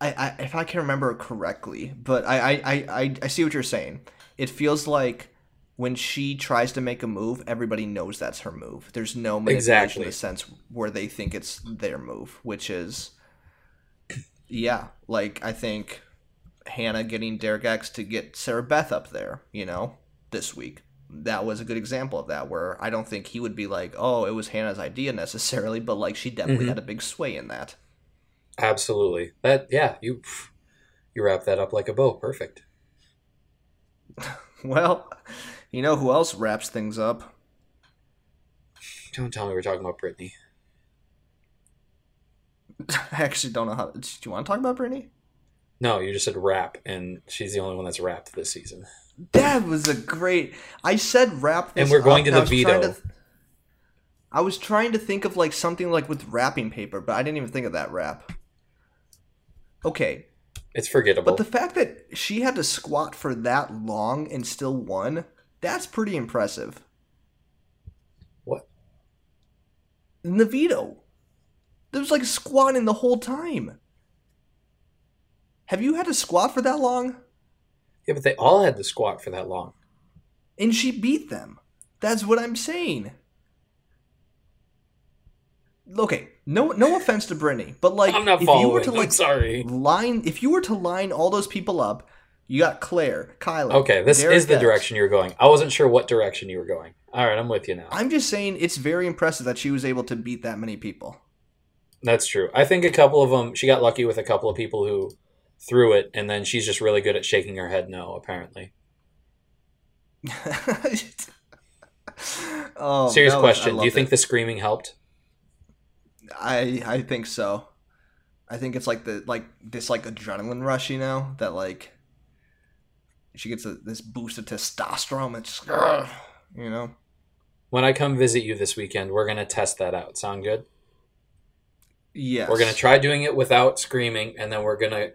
I, I if I can remember correctly, but I, I, I, I, I see what you're saying. It feels like when she tries to make a move, everybody knows that's her move. There's no manipulation Exactly. sense where they think it's their move, which is yeah, like I think Hannah getting Derek X to get Sarah Beth up there, you know, this week. That was a good example of that, where I don't think he would be like, oh, it was Hannah's idea necessarily, but like she definitely Mhm. had a big sway in that. absolutely. That yeah, you you wrap that up like a bow. Perfect. Well, you know who else wraps things up? Don't tell me we're talking about Britini. I actually don't know how. Do you want to talk about Britini? No, you just said rap, and she's the only one that's rapped this season. That was a great. I said wrap. This And we're going up, to the veto. to- I was trying to think of like something like with wrapping paper, but I didn't even think of that wrap. Okay, It's forgettable. but the fact that she had to squat for that long and still won, that's pretty impressive. what? The there was like squatting the whole time. Have you had to squat for that long? Yeah, but they all had to squat for that long. And she beat them. That's what I'm saying. Okay, no no offense to Britini, but like I'm not if you were to I'm like sorry. line if you were to line all those people up, you got Claire, Kylie. Okay, this Derek is the direction you were going. I wasn't sure what direction you were going. All right, I'm with you now. I'm just saying it's very impressive that she was able to beat that many people. That's true. I think a couple of them. She got lucky with a couple of people who threw it, and then she's just really good at shaking her head no. Apparently. oh, Serious was- question: Do you think it. the screaming helped? I I think so. I think it's like the like this like adrenaline rush, you know, that like she gets a, this boost of testosterone. It's just, you know. When I come visit you this weekend, we're gonna test that out. Sound good? Yes. We're gonna try doing it without screaming, and then we're gonna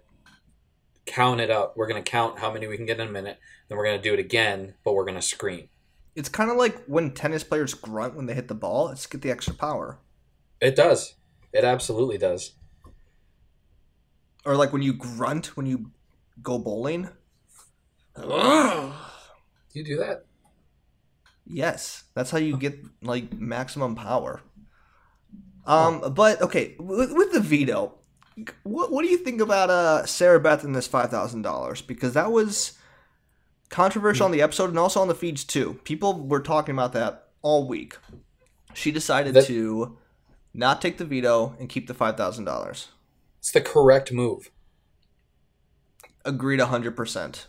count it up. We're gonna count how many we can get in a minute. Then we're gonna do it again, but we're gonna scream. It's kind of like when tennis players grunt when they hit the ball. It's get the extra power. It does. It absolutely does. Or like when you grunt when you go bowling. You do that? Yes, that's how you get like maximum power. Um, but okay, with, with the veto, what what do you think about uh Sarah Beth and this five thousand dollars? Because that was controversial on the episode and also on the feeds too. People were talking about that all week. She decided That- to not take the veto and keep the five thousand dollars. It's the correct move. Agreed hundred percent.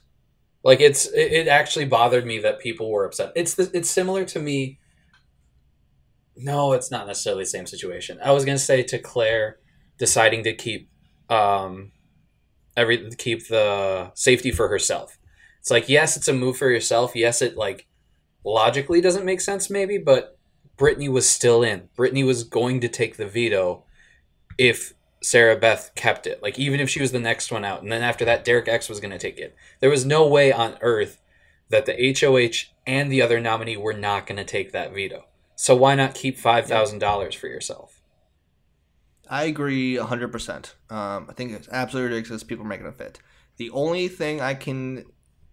Like it's it, actually bothered me that people were upset. It's the, it's similar to me. No, it's not necessarily the same situation. I was gonna say to Claire deciding to keep um every keep the safety for herself. It's like yes, it's a move for yourself. Yes, it like logically doesn't make sense maybe, but Britini was still in. Britini was going to take the veto if Sarah Beth kept it. Like even if she was the next one out, and then after that, Derek X was going to take it. There was no way on earth that the HOH and the other nominee were not going to take that veto. So why not keep five thousand dollars for yourself? I agree 100%. Um, I think it's absolutely ridiculous people are making a fit. The only thing I can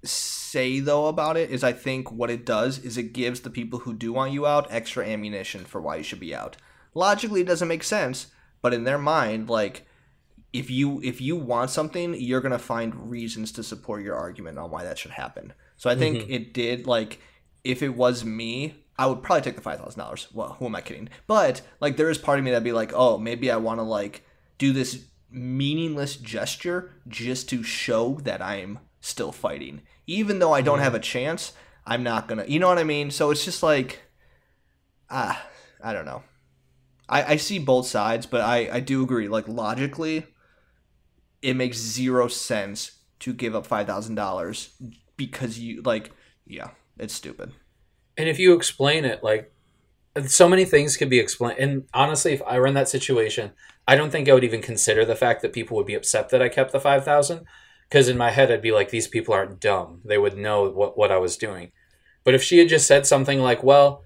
say, though, about it is I think what it does is it gives the people who do want you out extra ammunition for why you should be out. Logically, it doesn't make sense, but in their mind, like, if you if you want something, you're gonna find reasons to support your argument on why that should happen. So I think it did like if it was me, I would probably take the five thousand dollars. Well, who am I kidding? But like there is part of me that'd be like, oh, maybe I want to like do this meaningless gesture just to show that I'm still fighting, even though I don't have a chance. I'm not gonna, you know what I mean? So it's just like, ah, I don't know. I, I see both sides, but I, I do agree. Like logically, it makes zero sense to give up five thousand dollars because you like, yeah, it's stupid. And if you explain it, like so many things could be explained. And honestly, if I were in that situation, I don't think I would even consider the fact that people would be upset that I kept the five thousand. Because in my head, I'd be like, these people aren't dumb. They would know what, what I was doing. But if she had just said something like, well,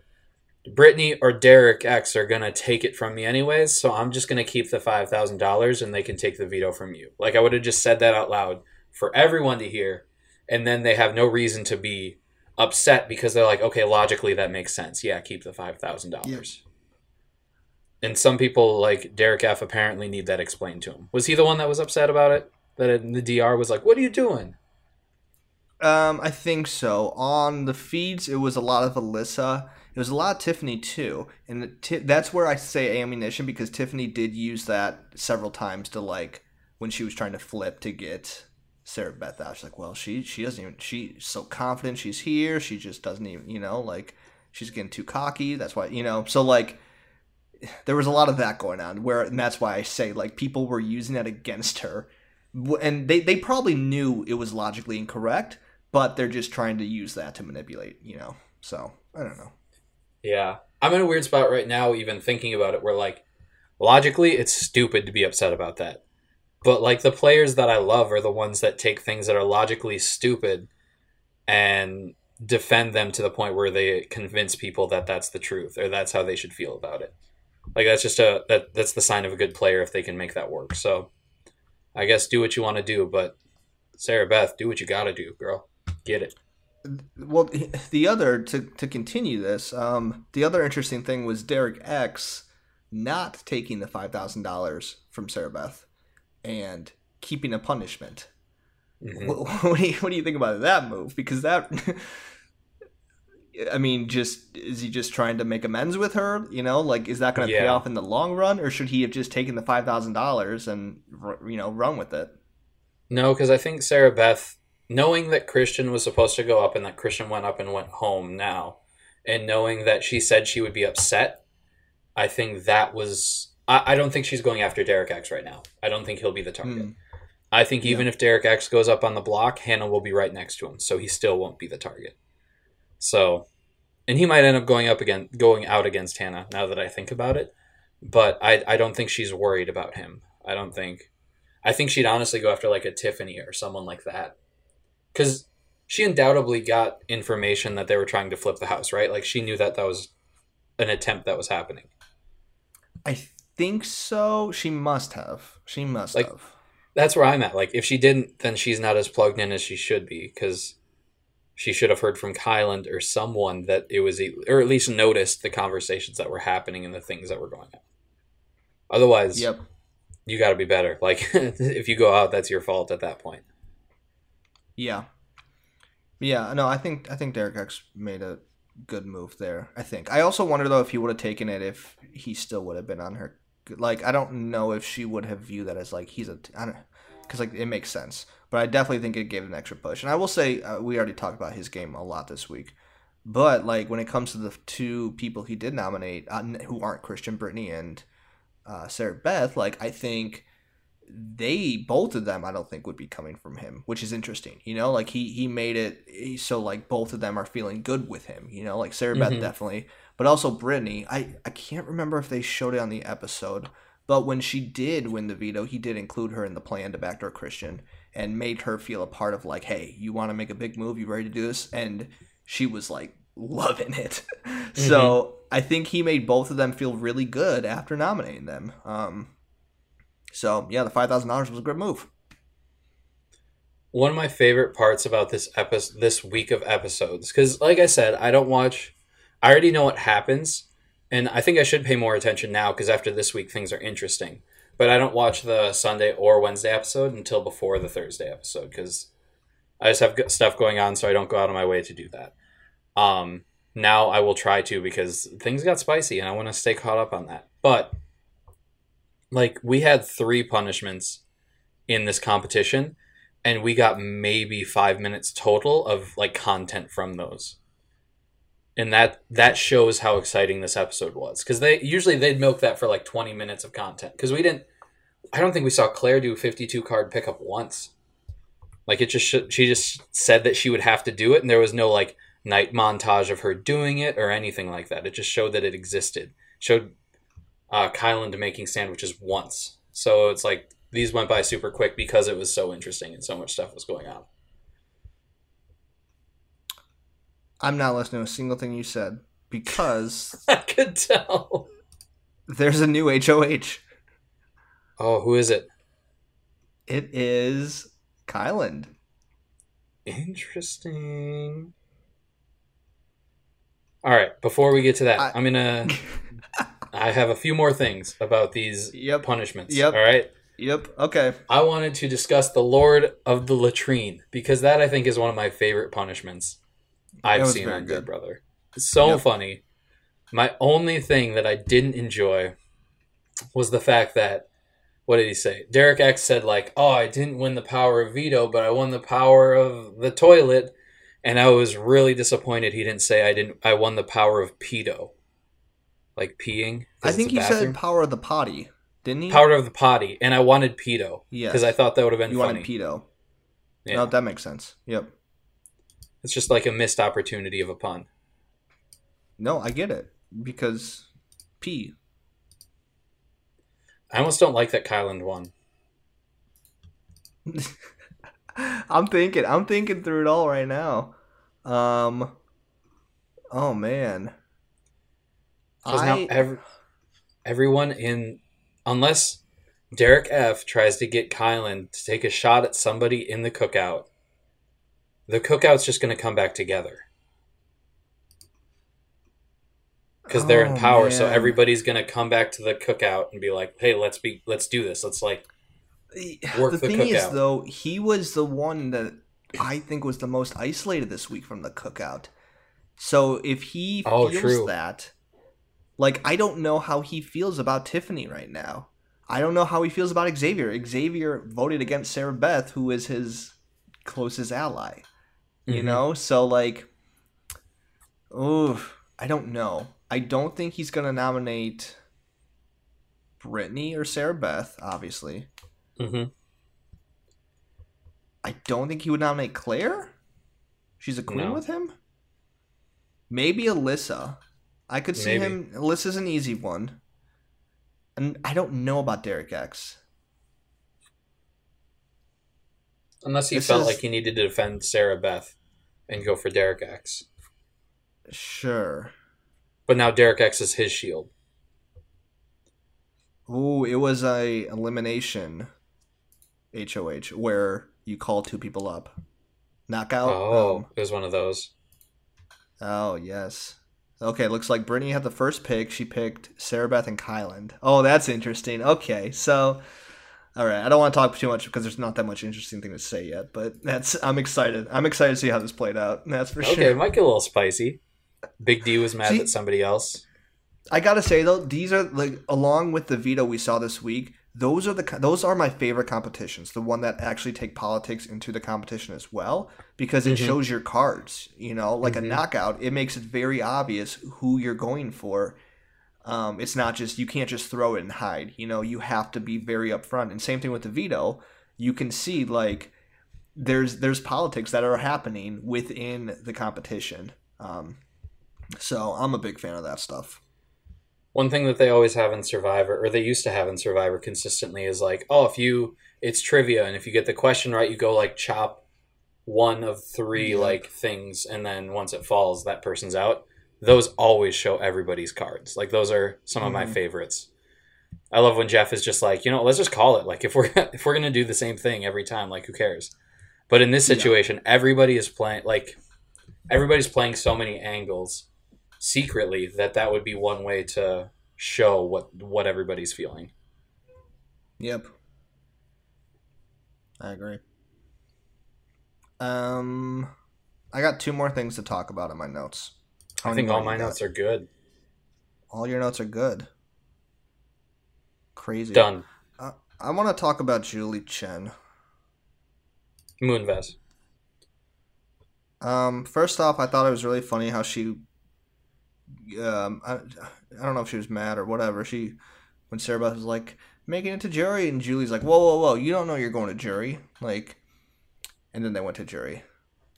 Britini or Derek X are going to take it from me anyways, so I'm just going to keep the $5,000 and they can take the veto from you. Like, I would have just said that out loud for everyone to hear, and then they have no reason to be upset because they're like, okay, logically that makes sense. Yeah, keep the $5,000. And some people, like Derek F., apparently need that explained to him. Was he the one that was upset about it? That the DR was like, what are you doing? Um, I think so. On the feeds, it was a lot of Alyssa. It was a lot of Tiffany too, and ti- that's where I say ammunition because Tiffany did use that several times to like when she was trying to flip to get Sarah Beth out. She's like, well, she she doesn't even she's so confident she's here. She just doesn't even you know like she's getting too cocky. That's why you know so like there was a lot of that going on where and that's why I say like people were using that against her and they, they probably knew it was logically incorrect but they're just trying to use that to manipulate you know so i don't know Yeah. I'm in a weird spot right now, even thinking about it, where, like, logically, it's stupid to be upset about that. But, like, the players that I love are the ones that take things that are logically stupid and defend them to the point where they convince people that that's the truth or that's how they should feel about it. Like, that's just a, that, that's the sign of a good player if they can make that work. So, I guess do what you want to do, but Sarah Beth, do what you got to do, girl. Get it. Well, the other to to continue this, um, the other interesting thing was Derek X not taking the five thousand dollars from Sarah Beth and keeping a punishment. Mhm. What, what do you what do you think about that move? Because that, I mean, just is he just trying to make amends with her? You know, like is that going to pay off in the long run, or should he have just taken the five thousand dollars and you know run with it? No, because I think Sarah Beth, knowing that Christian was supposed to go up and that Christian went up and went home now, and knowing that she said she would be upset, I think that was. I, I don't think she's going after Derek X right now. I don't think he'll be the target. Hmm. I think even if Derek X goes up on the block, Hannah will be right next to him, so he still won't be the target. So, and he might end up going up again, going out against Hannah. Now that I think about it, but I I don't think she's worried about him. I don't think. I think she'd honestly go after like a Tiffany or someone like that, because she undoubtedly got information that they were trying to flip the house, right? Like she knew that that was an attempt that was happening. I think so. She must have. She must Like- have. That's where I'm at. Like if she didn't, then she's not as plugged in as she should be because she should have heard from Kyland or someone that it was, or at least noticed the conversations that were happening and the things that were going on. Otherwise, Yep. you got to be better. Like if you go out, that's your fault at that point. Yeah. Yeah, no, I think I think Derek X made a good move there. I think. I also wonder though if he would have taken it if he still would have been on her. Like I don't know if she would have viewed that as like he's a because like it makes sense. But I definitely think it gave an extra push. And I will say uh, we already talked about his game a lot this week. But like when it comes to the two people he did nominate uh, who aren't Christian Britini and uh, Sarah Beth, like I think they both of them I don't think would be coming from him, which is interesting. You know, like he he made it he- so like both of them are feeling good with him. You know, like Sarah Beth Mhm. definitely, but also Britini. I I can't remember if they showed it on the episode, but when she did win the veto, he did include her in the plan to backdoor Christian and made her feel a part of like, hey, you want to make a big move? You ready to do this? And she was like loving it. So I think he made both of them feel really good after nominating them. Um, so yeah, the five thousand dollars was a good move. one of my favorite parts about this episode this week of episodes because like i said i don't watch i already know what happens and i think i should pay more attention now because after this week things are interesting. But i don't watch the sunday or wednesday episode until before the thursday episode because i just have stuff going on so i don't go out of my way to do that. Um now i will try to because things got spicy and i want to stay caught up on that. But like we had three punishments in this competition and we got maybe five minutes total of like content from those. And that that shows how exciting this episode was because they usually they'd milk that for like 20 minutes of content because we didn't i don't think we saw claire do 52 card pickup once. Like it just sh- she just said that she would have to do it and there was no like night montage of her doing it or anything like that. It just showed that it existed. Showed uh Kyland making sandwiches once so it's like these went by super quick because it was so interesting and so much stuff was going on. I'm not listening to a single thing you said because I could tell. there's a new HOH. Oh, who is it? It is Kyland. Interesting. All right, before we get to that, I- I, am gonna. I have a few more things about these Yep. punishments. Yep. All right. Yep. Okay. I wanted to discuss the Lord of the Latrine because that I think is one of my favorite punishments I've seen on good. Brother. So Yep. funny. My only thing that I didn't enjoy was the fact that what did he say? Derek X said like, "Oh, I didn't win the power of veto, but I won the power of the toilet." And I was really disappointed he didn't say I didn't I won the power of pedo. Like peeing. I think he said power of the potty, didn't he? power of the potty and I wanted pedo Yeah, because I thought that would have been You funny. wanted pedo. Yeah. No, that makes sense. Yep. It's just like a missed opportunity of a pun. No, I get it because P. I almost don't like that Kyland won. I'm thinking. I'm thinking through it all right now. Um. Oh man. Because now every, everyone in, unless Derek F tries to get Kyland to take a shot at somebody in the cookout. The cookout's just going to come back together. Because they're in Oh, power, so everybody's going to come back to the cookout and be like, "Hey, let's be, let's do this. Let's like, Work the the thing is, though, he was the one that I think was the most isolated this week from the cookout. So if he Oh, feels true. that, like, I don't know how he feels about Tiffany right now. I don't know how he feels about Xavier. Xavier voted against Sarah Beth, who is his closest ally. You Mhm. know, so like, oh, I don't know. I don't think he's gonna nominate Britini or Sarah Beth, obviously. mhm. I don't think he would nominate Claire. She's a queen No. with him. Maybe Alyssa. I could see Maybe. him. is an easy one. And I don't know about Derek X. unless he This felt is- like he needed to defend Sarah Beth and go for Derek X. Sure. But now Derek X is his shield. Ooh, it was a elimination HOH where you call two people up. Knockout. Oh, Um, it was one of those. Oh yes. Okay, looks like Britini had the first pick. She picked Sarah Beth and Kyland. Oh, that's interesting. Okay, so all right, I don't want to talk too much because there's not that much interesting thing to say yet, but that's I'm excited. I'm excited to see how this played out. That's for Okay, sure. Okay, it might get a little spicy. Big D was mad See- at somebody else. I gotta say though, these are like along with the veto we saw this week. Those are the those are my favorite competitions. The one that actually take politics into the competition as well, because it Mhm. shows your cards. You know, like Mhm. a knockout, it makes it very obvious who you're going for. Um, it's not just you can't just throw it and hide. You know, you have to be very upfront. And same thing with the veto. You can see like there's there's politics that are happening within the competition. Um, so I'm a big fan of that stuff. One thing that they always have in Survivor, or they used to have in Survivor consistently, is like, oh, if you, it's trivia, and if you get the question right, you go like chop one of three like things, and then once it falls, that person's out. Those always show everybody's cards. Like those are some of my Mhm. favorites. I love when Jeff is just like, you know, let's just call it. Like if we're if we're gonna do the same thing every time, like who cares? But in this Yeah. situation, everybody is playing like everybody's playing so many angles secretly that that would be one way to show what what everybody's feeling. Yep. I agree. Um, I got two more things to talk about in my notes. How I think all my got? notes are good. All your notes are good. Crazy. Done. I want to talk about Julie Chen. Moonves. Um, first off, I thought it was really funny how she, um, I, I don't know if she was mad or whatever. She, when Sarah Beth was like making it to jury, and Julie's like, "Whoa, whoa, whoa! You don't know you're going to jury." Like, and then they went to jury.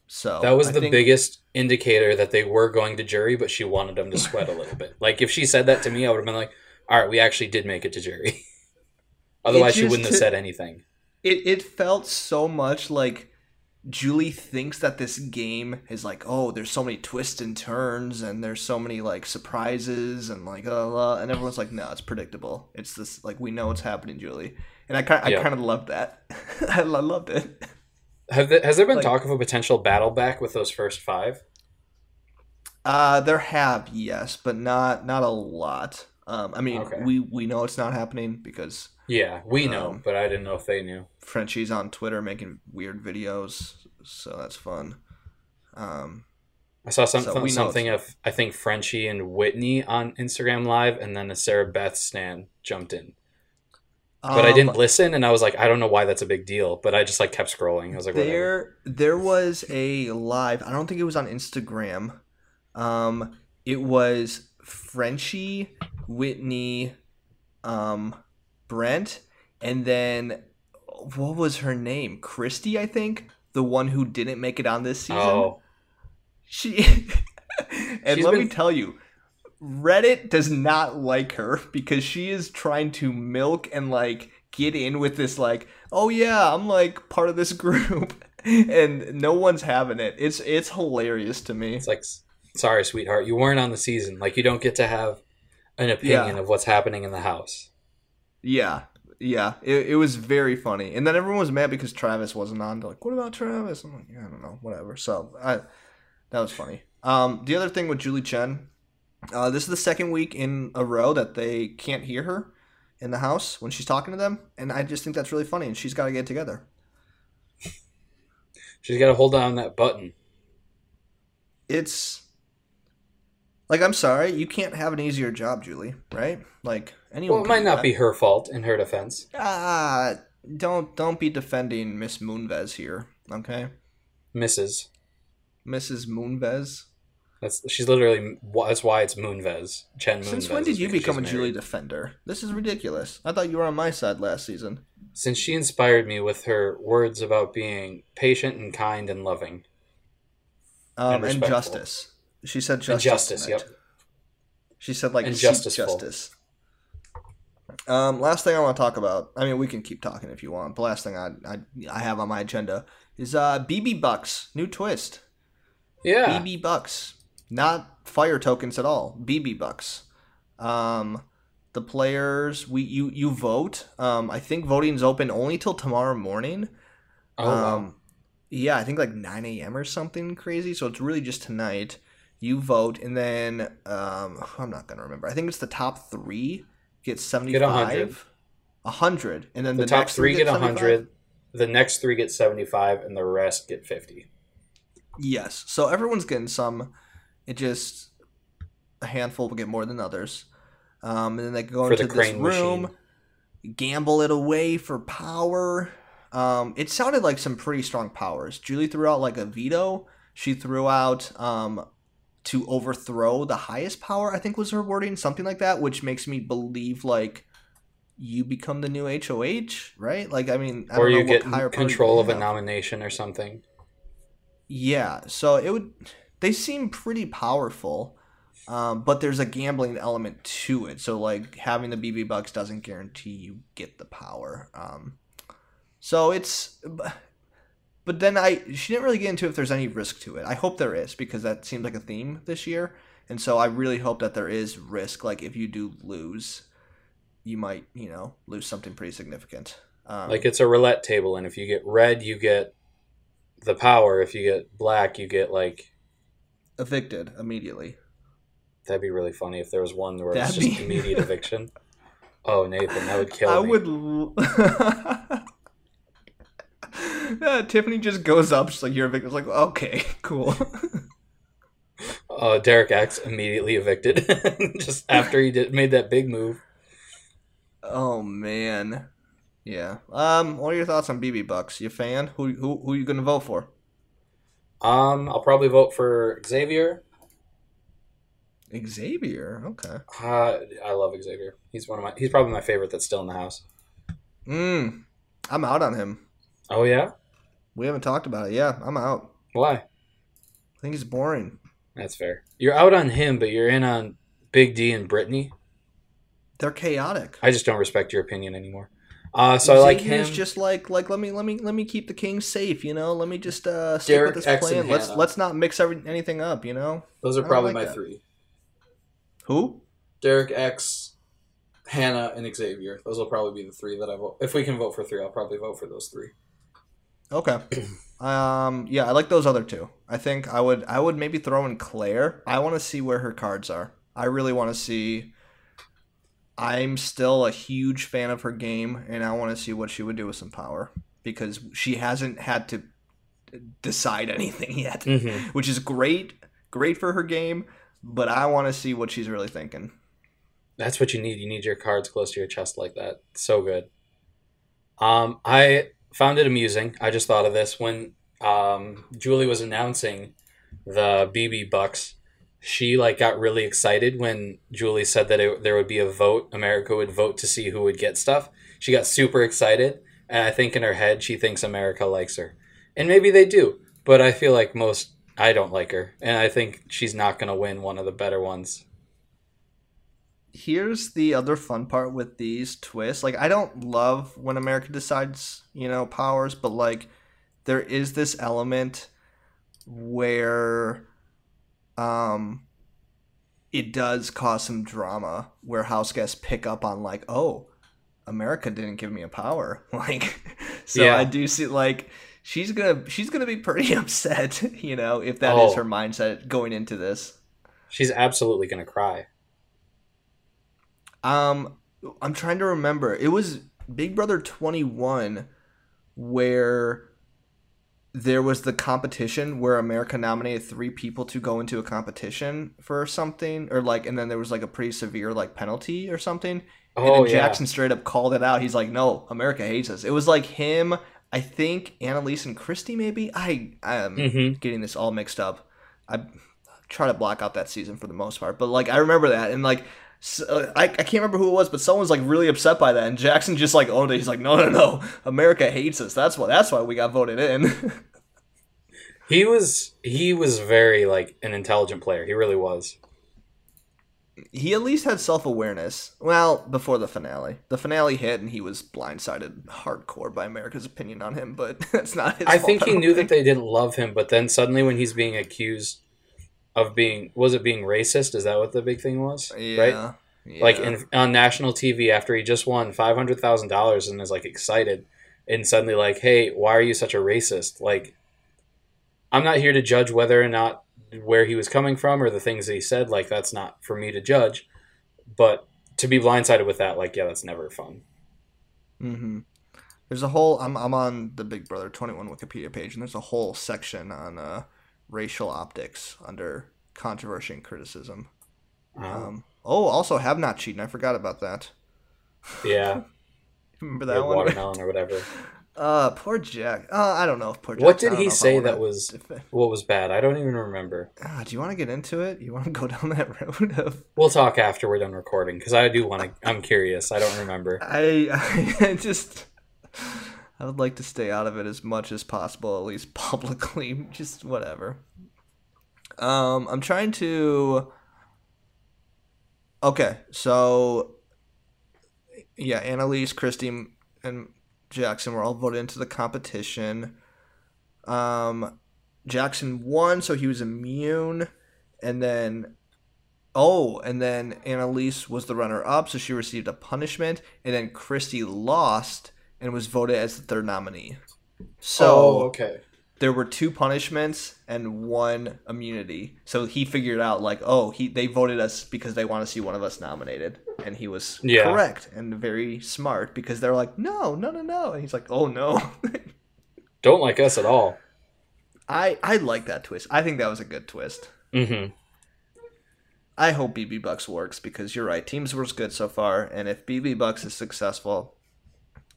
So That was I the think- biggest indicator that they were going to jury, but she wanted them to sweat a little bit. Like if she said that to me, I would have been like, "All right, we actually did make it to jury." Otherwise, she wouldn't have said anything. It it felt so much like Julie thinks that this game is like, oh, there's so many twists and turns, and there's so many like surprises, and like, uh, uh, and everyone's like, no, it's predictable. It's this like we know what's happening, Julie, and I kind I Yeah. kind of loved that. I loved it. Have the, has there been Like- talk of a potential battle back with those first five? Uh, there have yes, but not not a lot. Um, I mean, Okay. we we know it's not happening because Yeah, we know, Um, but I didn't know if they knew. Frenchie's on Twitter making weird videos, so that's fun. Um, I saw some, So something of I think Frenchie and Whitney on Instagram Live, and then a Sarah Beth Stan jumped in. But I um, didn't listen, and I was like, I don't know why that's a big deal. But I just like kept scrolling. I was like, whatever. there there was a live i don't think it was on instagram um it was frenchie whitney um brent and then what was her name? Christy i think? The one who didn't make it on this season? Oh, she and She's let me tell you reddit does not like her because she is trying to milk and like get in with this like oh yeah i'm like part of this group. And no one's having it. It's it's hilarious to me. It's like, sorry, sweetheart, you weren't on the season. Like, you don't get to have an opinion Yeah. of what's happening in the house. Yeah Yeah, it, it was very funny. And then everyone was mad because Travis wasn't on. They're like, what about Travis? I'm like, yeah, I don't know, whatever. So I, that was funny. Um, the other thing with Julie Chen, uh, this is the second week in a row that they can't hear her in the house when she's talking to them, and I just think that's really funny. And she's got to get together. She's got to hold on that button. It's like I'm sorry, you can't have an easier job, Julie. Right? Like anyone. Well, it might not that. be her fault in her defense. Ah, don't don't be defending Miss Moonves here, okay? Mrs. Mrs. Moonves. That's she's literally that's why it's Moonves. Chen Moonves. Since when did you become a Julie defender? This is ridiculous. I thought you were on my side last season. Since she inspired me with her words about being patient and kind and loving. Um, And and, justice. She said And justice. justice, yep. She said like And justice. Um, last thing I want to talk about. I mean, we can keep talking if you want. But last thing I I, I have on my agenda is uh BB Bucks new twist. Yeah. BB Bucks, not fire tokens at all. BB Bucks. Um, the players we you you vote. Um, I think voting's open only till tomorrow morning. Oh, wow. Um, yeah, I think like 9 a.m. or something crazy. So it's really just tonight. You vote, and then um, I'm not gonna remember. I think it's the top three get 75. 100. 100, and then the, the, top next three get 75? 100. The next three get 75, and the rest get 50. Yes. So everyone's getting some. It just a handful will get more than others. Um, and then they go For into the this room, machine. gamble it away for power. Um, it sounded like some pretty strong powers. Julie threw out like a veto. She threw out um, to overthrow the highest power. I think was her wording, something like that, which makes me believe like you become the new HOH, right? Like I mean, I or don't know you what get higher control of a nomination or something. Yeah, so it would. They seem pretty powerful, um, but there's a gambling element to it. So like having the BB Bucks doesn't guarantee you get the power. Um, so it's. But then I she didn't really get into if there's any risk to it. I hope there is because that seems like a theme this year, and so I really hope that there is risk. Like if you do lose, you might you know lose something pretty significant. Um, Like it's a roulette table, and if you get red, you get the power. If you get black, you get like evicted immediately. that'd be really funny if there was one where it's just be- immediate eviction. Oh, Nathan, that would kill I me. I would. Yeah, Tiffany just goes up. She's like, "You're evicted." I was like, "Okay, cool." Uh, Derek X immediately evicted just after he did made that big move. oh man, yeah. Um, what are your thoughts on BB Bucks? You a fan? Who who who you gonna vote for? Um, I'll probably vote for Xavier. Xavier. Okay. Uh, I love Xavier. He's one of my. He's probably my favorite that's still in the house. Mm, I'm out on him. Oh yeah, We haven't talked about it. Yeah, I'm out. why? I think he's boring. That's fair. You're out on him, but you're in on Big D and Britini. They're chaotic. I just don't respect your opinion anymore. Uh, so I like him. just like like let me let me let me keep the king safe. You know, let me just uh stick Derek with this X plan. Let's Hannah. let's not mix every, anything up. You know. Those are probably like my that. three: Who? Derek X, Hannah, and Xavier. Those will probably be the three that I vote. If we can vote for three, I'll probably vote for those three. Okay. Um. Yeah, I like those other two. I think I would. I would maybe throw in Claire. I want to see where her cards are. I really want to see. I'm still a huge fan of her game, and I want to see what she would do with some power because she hasn't had to decide anything yet, Mm-hmm. which is great. Great for her game, but I want to see what she's really thinking. That's what you need. You need your cards close to your chest like that. So good. Um, I found it amusing. I just thought of this when um, Julie was announcing the BB Bucks. She like got really excited when Julie said that it, there would be a vote. America would vote to see who would get stuff. She got super excited, and I think in her head she thinks America likes her, and maybe they do. But I feel like most I don't like her, and I think she's not to win one of the better ones. Here's the other fun part with these twists. Like I don't love when America decides, you know, powers, but like there is this element where um it does cause some drama where house guests pick up on like, oh, America didn't give me a power. Like, so Yeah. I do see like she's gonna she's gonna be pretty upset, you know, if that is Oh. her mindset going into this. She's absolutely gonna cry. Um, I'm trying to remember. It was Big Brother 21 where there was the competition where America nominated three people to go into a competition for something, or like, and then there was like a pretty severe like penalty or something. And Oh then yeah. Jackson straight up called it out. He's like, "No, America hates us." It was like him, I think, Analyse and Christie. Maybe I I'm Mhm. getting this all mixed up. I try to block out that season for the most part, but like I remember that, and like s uh, I I can't remember who it was, but someone's like really upset by that, and Jackson just like owned it. He's like, "No, no, no, America hates us. That's why. That's why we got voted in." He was he was very like an intelligent player. He really was. he at least had self awareness. Well, before the finale, the finale hit, and he was blindsided hardcore by America's opinion on him. But that's not his. I fault, think he don't knew that they didn't love him, but then suddenly when he's being accused of being was it being racist? Is that what the big thing was? Yeah. Right? yeah. Like in, on national TV after he just won five hundred thousand dollars and is like excited, and suddenly like, hey, why are you such a racist? Like, I'm not here to judge whether or not where he was coming from or the things that he said. Like, that's not for me to judge. But to be blindsided with that, like, yeah, that's never fun. hmm There's a whole. I'm I'm on the Big Brother 21 Wikipedia page, and there's a whole section on uh, racial optics under controversy and criticism. Um, oh, also have not cheating. I forgot about that. yeah, Remember that one? watermelon or whatever. Uh, poor Jack. Uh, I don't know if poor Jack. What did he say that was If, what was bad? I don't even remember. ah, do you want to get into it? You want to go down that road of? We'll talk after we're done recording because I do want to. I'm curious. I don't remember. I, I just. I would like to stay out of it as much as possible, at least publicly. Just whatever. Um, I'm trying to. Okay, so yeah, Analyse, Christie, and Jackson were all voted into the competition. Um, Jackson won, so he was immune, and then oh, and then Analyse was the runner-up, so she received a punishment, and then Christie lost and was voted as the third nominee. So Oh, okay. there were two punishments and one immunity. So he figured out like, oh, he they voted us because they want to see one of us nominated, and he was Yeah. correct and very smart because they're like, no, no, no, no, and he's like, oh no. Don't like us at all. I I like that twist. I think that was a good twist. Mm-hmm. I hope BB Bucks works because you're right. Teams was good so far, and if BB Bucks is successful,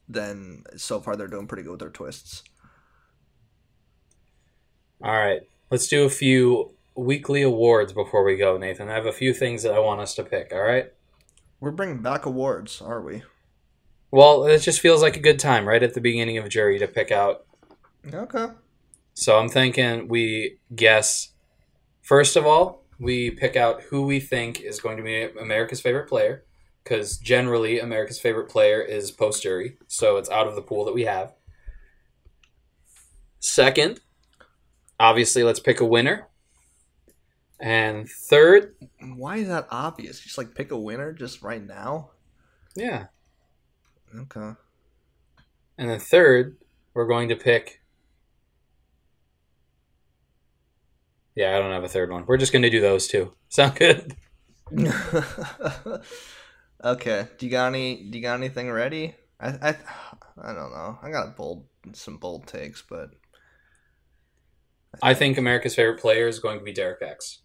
then so far they're doing pretty good with their twists. All right. Let's do a few weekly awards before we go, Nathan. I have a few things that I want us to pick. All right. We're bringing back awards, are we? Well, it just feels like a good time right at the beginning of jury to pick out. Okay. So I'm thinking we guess. First of all, we pick out who we think is going to be America's favorite player, because generally America's favorite player is post jury, so it's out of the pool that we have. Second, obviously, let's pick a winner. And third, Why is that obvious? Just like pick a winner just right now. yeah. Okay. And then third, we're going to pick. Yeah, I don't have a third one. We're just going to do those two. Sound good? okay. Do you got any? Do you got anything ready? I I I don't know. I got bold some bold takes, but I think America's favorite player is going to be Derek X.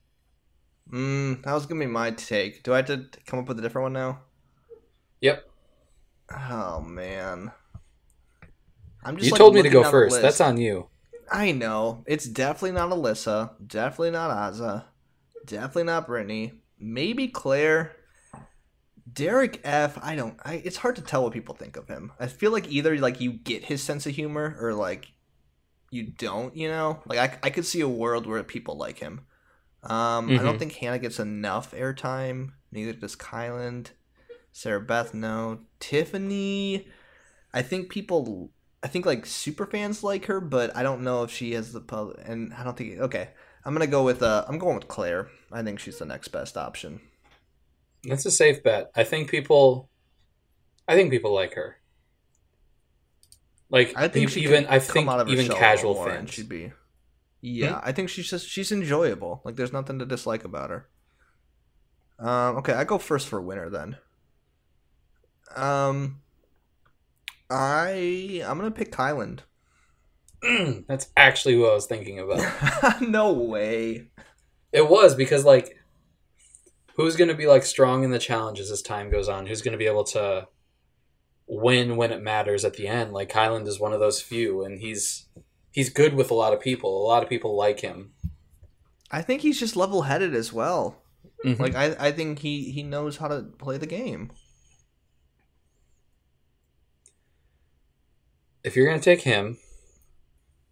mm, that was gonna be my take. Do I have to come up with a different one now? Yep. Oh man. I'm just You like, told me to go first. That's on you. I know. It's definitely not Alyssa. Definitely not Azah. Definitely not Britini. Maybe Claire. Derek F. I don't. I, it's hard to tell what people think of him. I feel like either like you get his sense of humor or like you don't. You know, like I, I could see a world where people like him. Um, I don't Mhm. think Hannah gets enough airtime. Neither does Kyland. Sarah Beth, no. Tiffany. I think people I think like super fans like her, but I don't know if she has the pub. And I don't think. Okay, I'm gonna go with. Uh, I'm going with Claire. I think she's the next best option. That's a safe bet. I think people I think people like her. Like I think even I think even casual fans. Hmm? she'd be. Yeah, I think she's just she's enjoyable. Like there's nothing to dislike about her. Um, okay, I go first for winner then. Um, I I'm gonna pick Kyland. That's actually what I was thinking about. no way. It was because like who's going to be like strong in the challenges as time goes on? Who's going to be able to win when it matters at the end? Like Kyland is one of those few and he's he's good with a lot of people. A lot of people like him. I think he's just level headed as well. Mhm. Like I, I think he he knows how to play the game. If you're going to take him,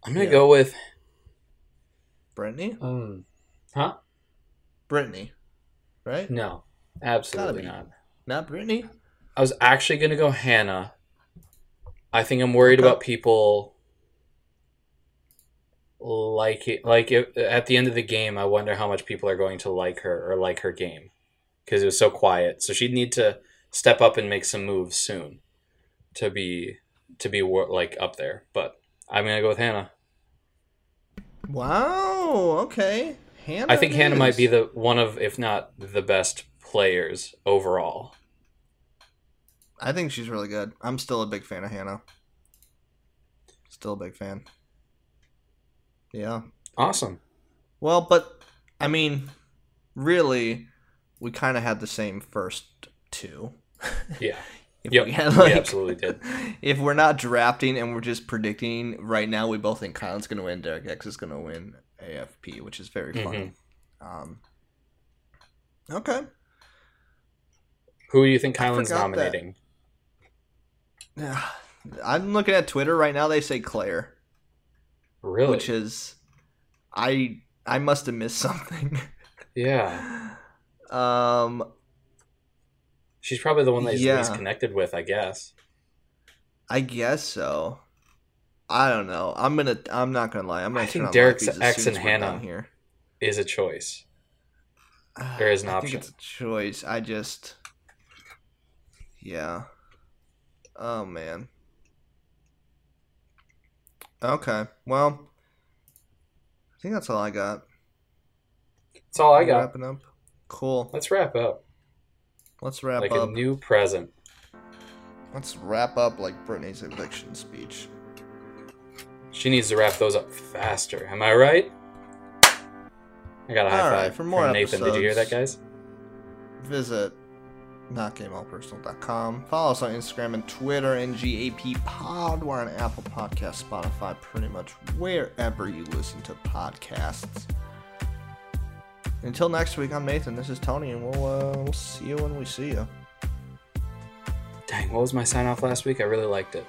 I'm going to Yeah. go with Britini, um huh? Britini, right? No. Absolutely not. Not Britini. I was actually going to go Hannah. I think I'm worried Okay. about people like it. Like if, at the end of the game, I wonder how much people are going to like her or like her game because it was so quiet. So she'd need to step up and make some moves soon to be to be like up there. But I'm gonna go with Hannah. Wow. Okay. Hannah. I think it Hannah might be the one of, if not the best players overall. I think she's really good. I'm still a big fan of Hannah. Still a big fan. Yeah. Awesome. Well, but I mean, really, we kind of had the same first two. Yeah. If Yep. we had, we absolutely did. If we're not drafting and we're just predicting right now, we both think Kyland's going to win. Derek X is going to win AFP, which is very fun. Mhm. Um, okay. Who do you think Kyland's forgot that. I'm looking at Twitter right now. They say Claire, Really? which is, I I must have missed something. yeah. um, She's probably the one that he's Yeah. least connected with, I guess. I guess so. I don't know. I'm gonna. I'm not gonna lie. I'm gonna I think Derek's Live Feeds as X soon and as we're done Hannah here. Is a choice. Uh, there is an I option. it's a choice. I just. Yeah. Oh man. Okay. Well. I think that's all I got. That's all I got. Wrapping up. Cool. Let's wrap up. Let's wrap like up. Like a new present. Let's wrap up like Britini's eviction speech. She needs to wrap those up faster. Am I right? I got a high All five right, for more from Nathan. Did you hear that, guys? visit notgameallpersonal.com. Follow us on Instagram and Twitter, NGAP Pod. We're on Apple Podcasts, Spotify, pretty much wherever you listen to podcasts. Until next week, I'm Nathan. This is Tony, and we'll uh, we'll see you when we see you. Dang, what was my sign off last week? I really liked it.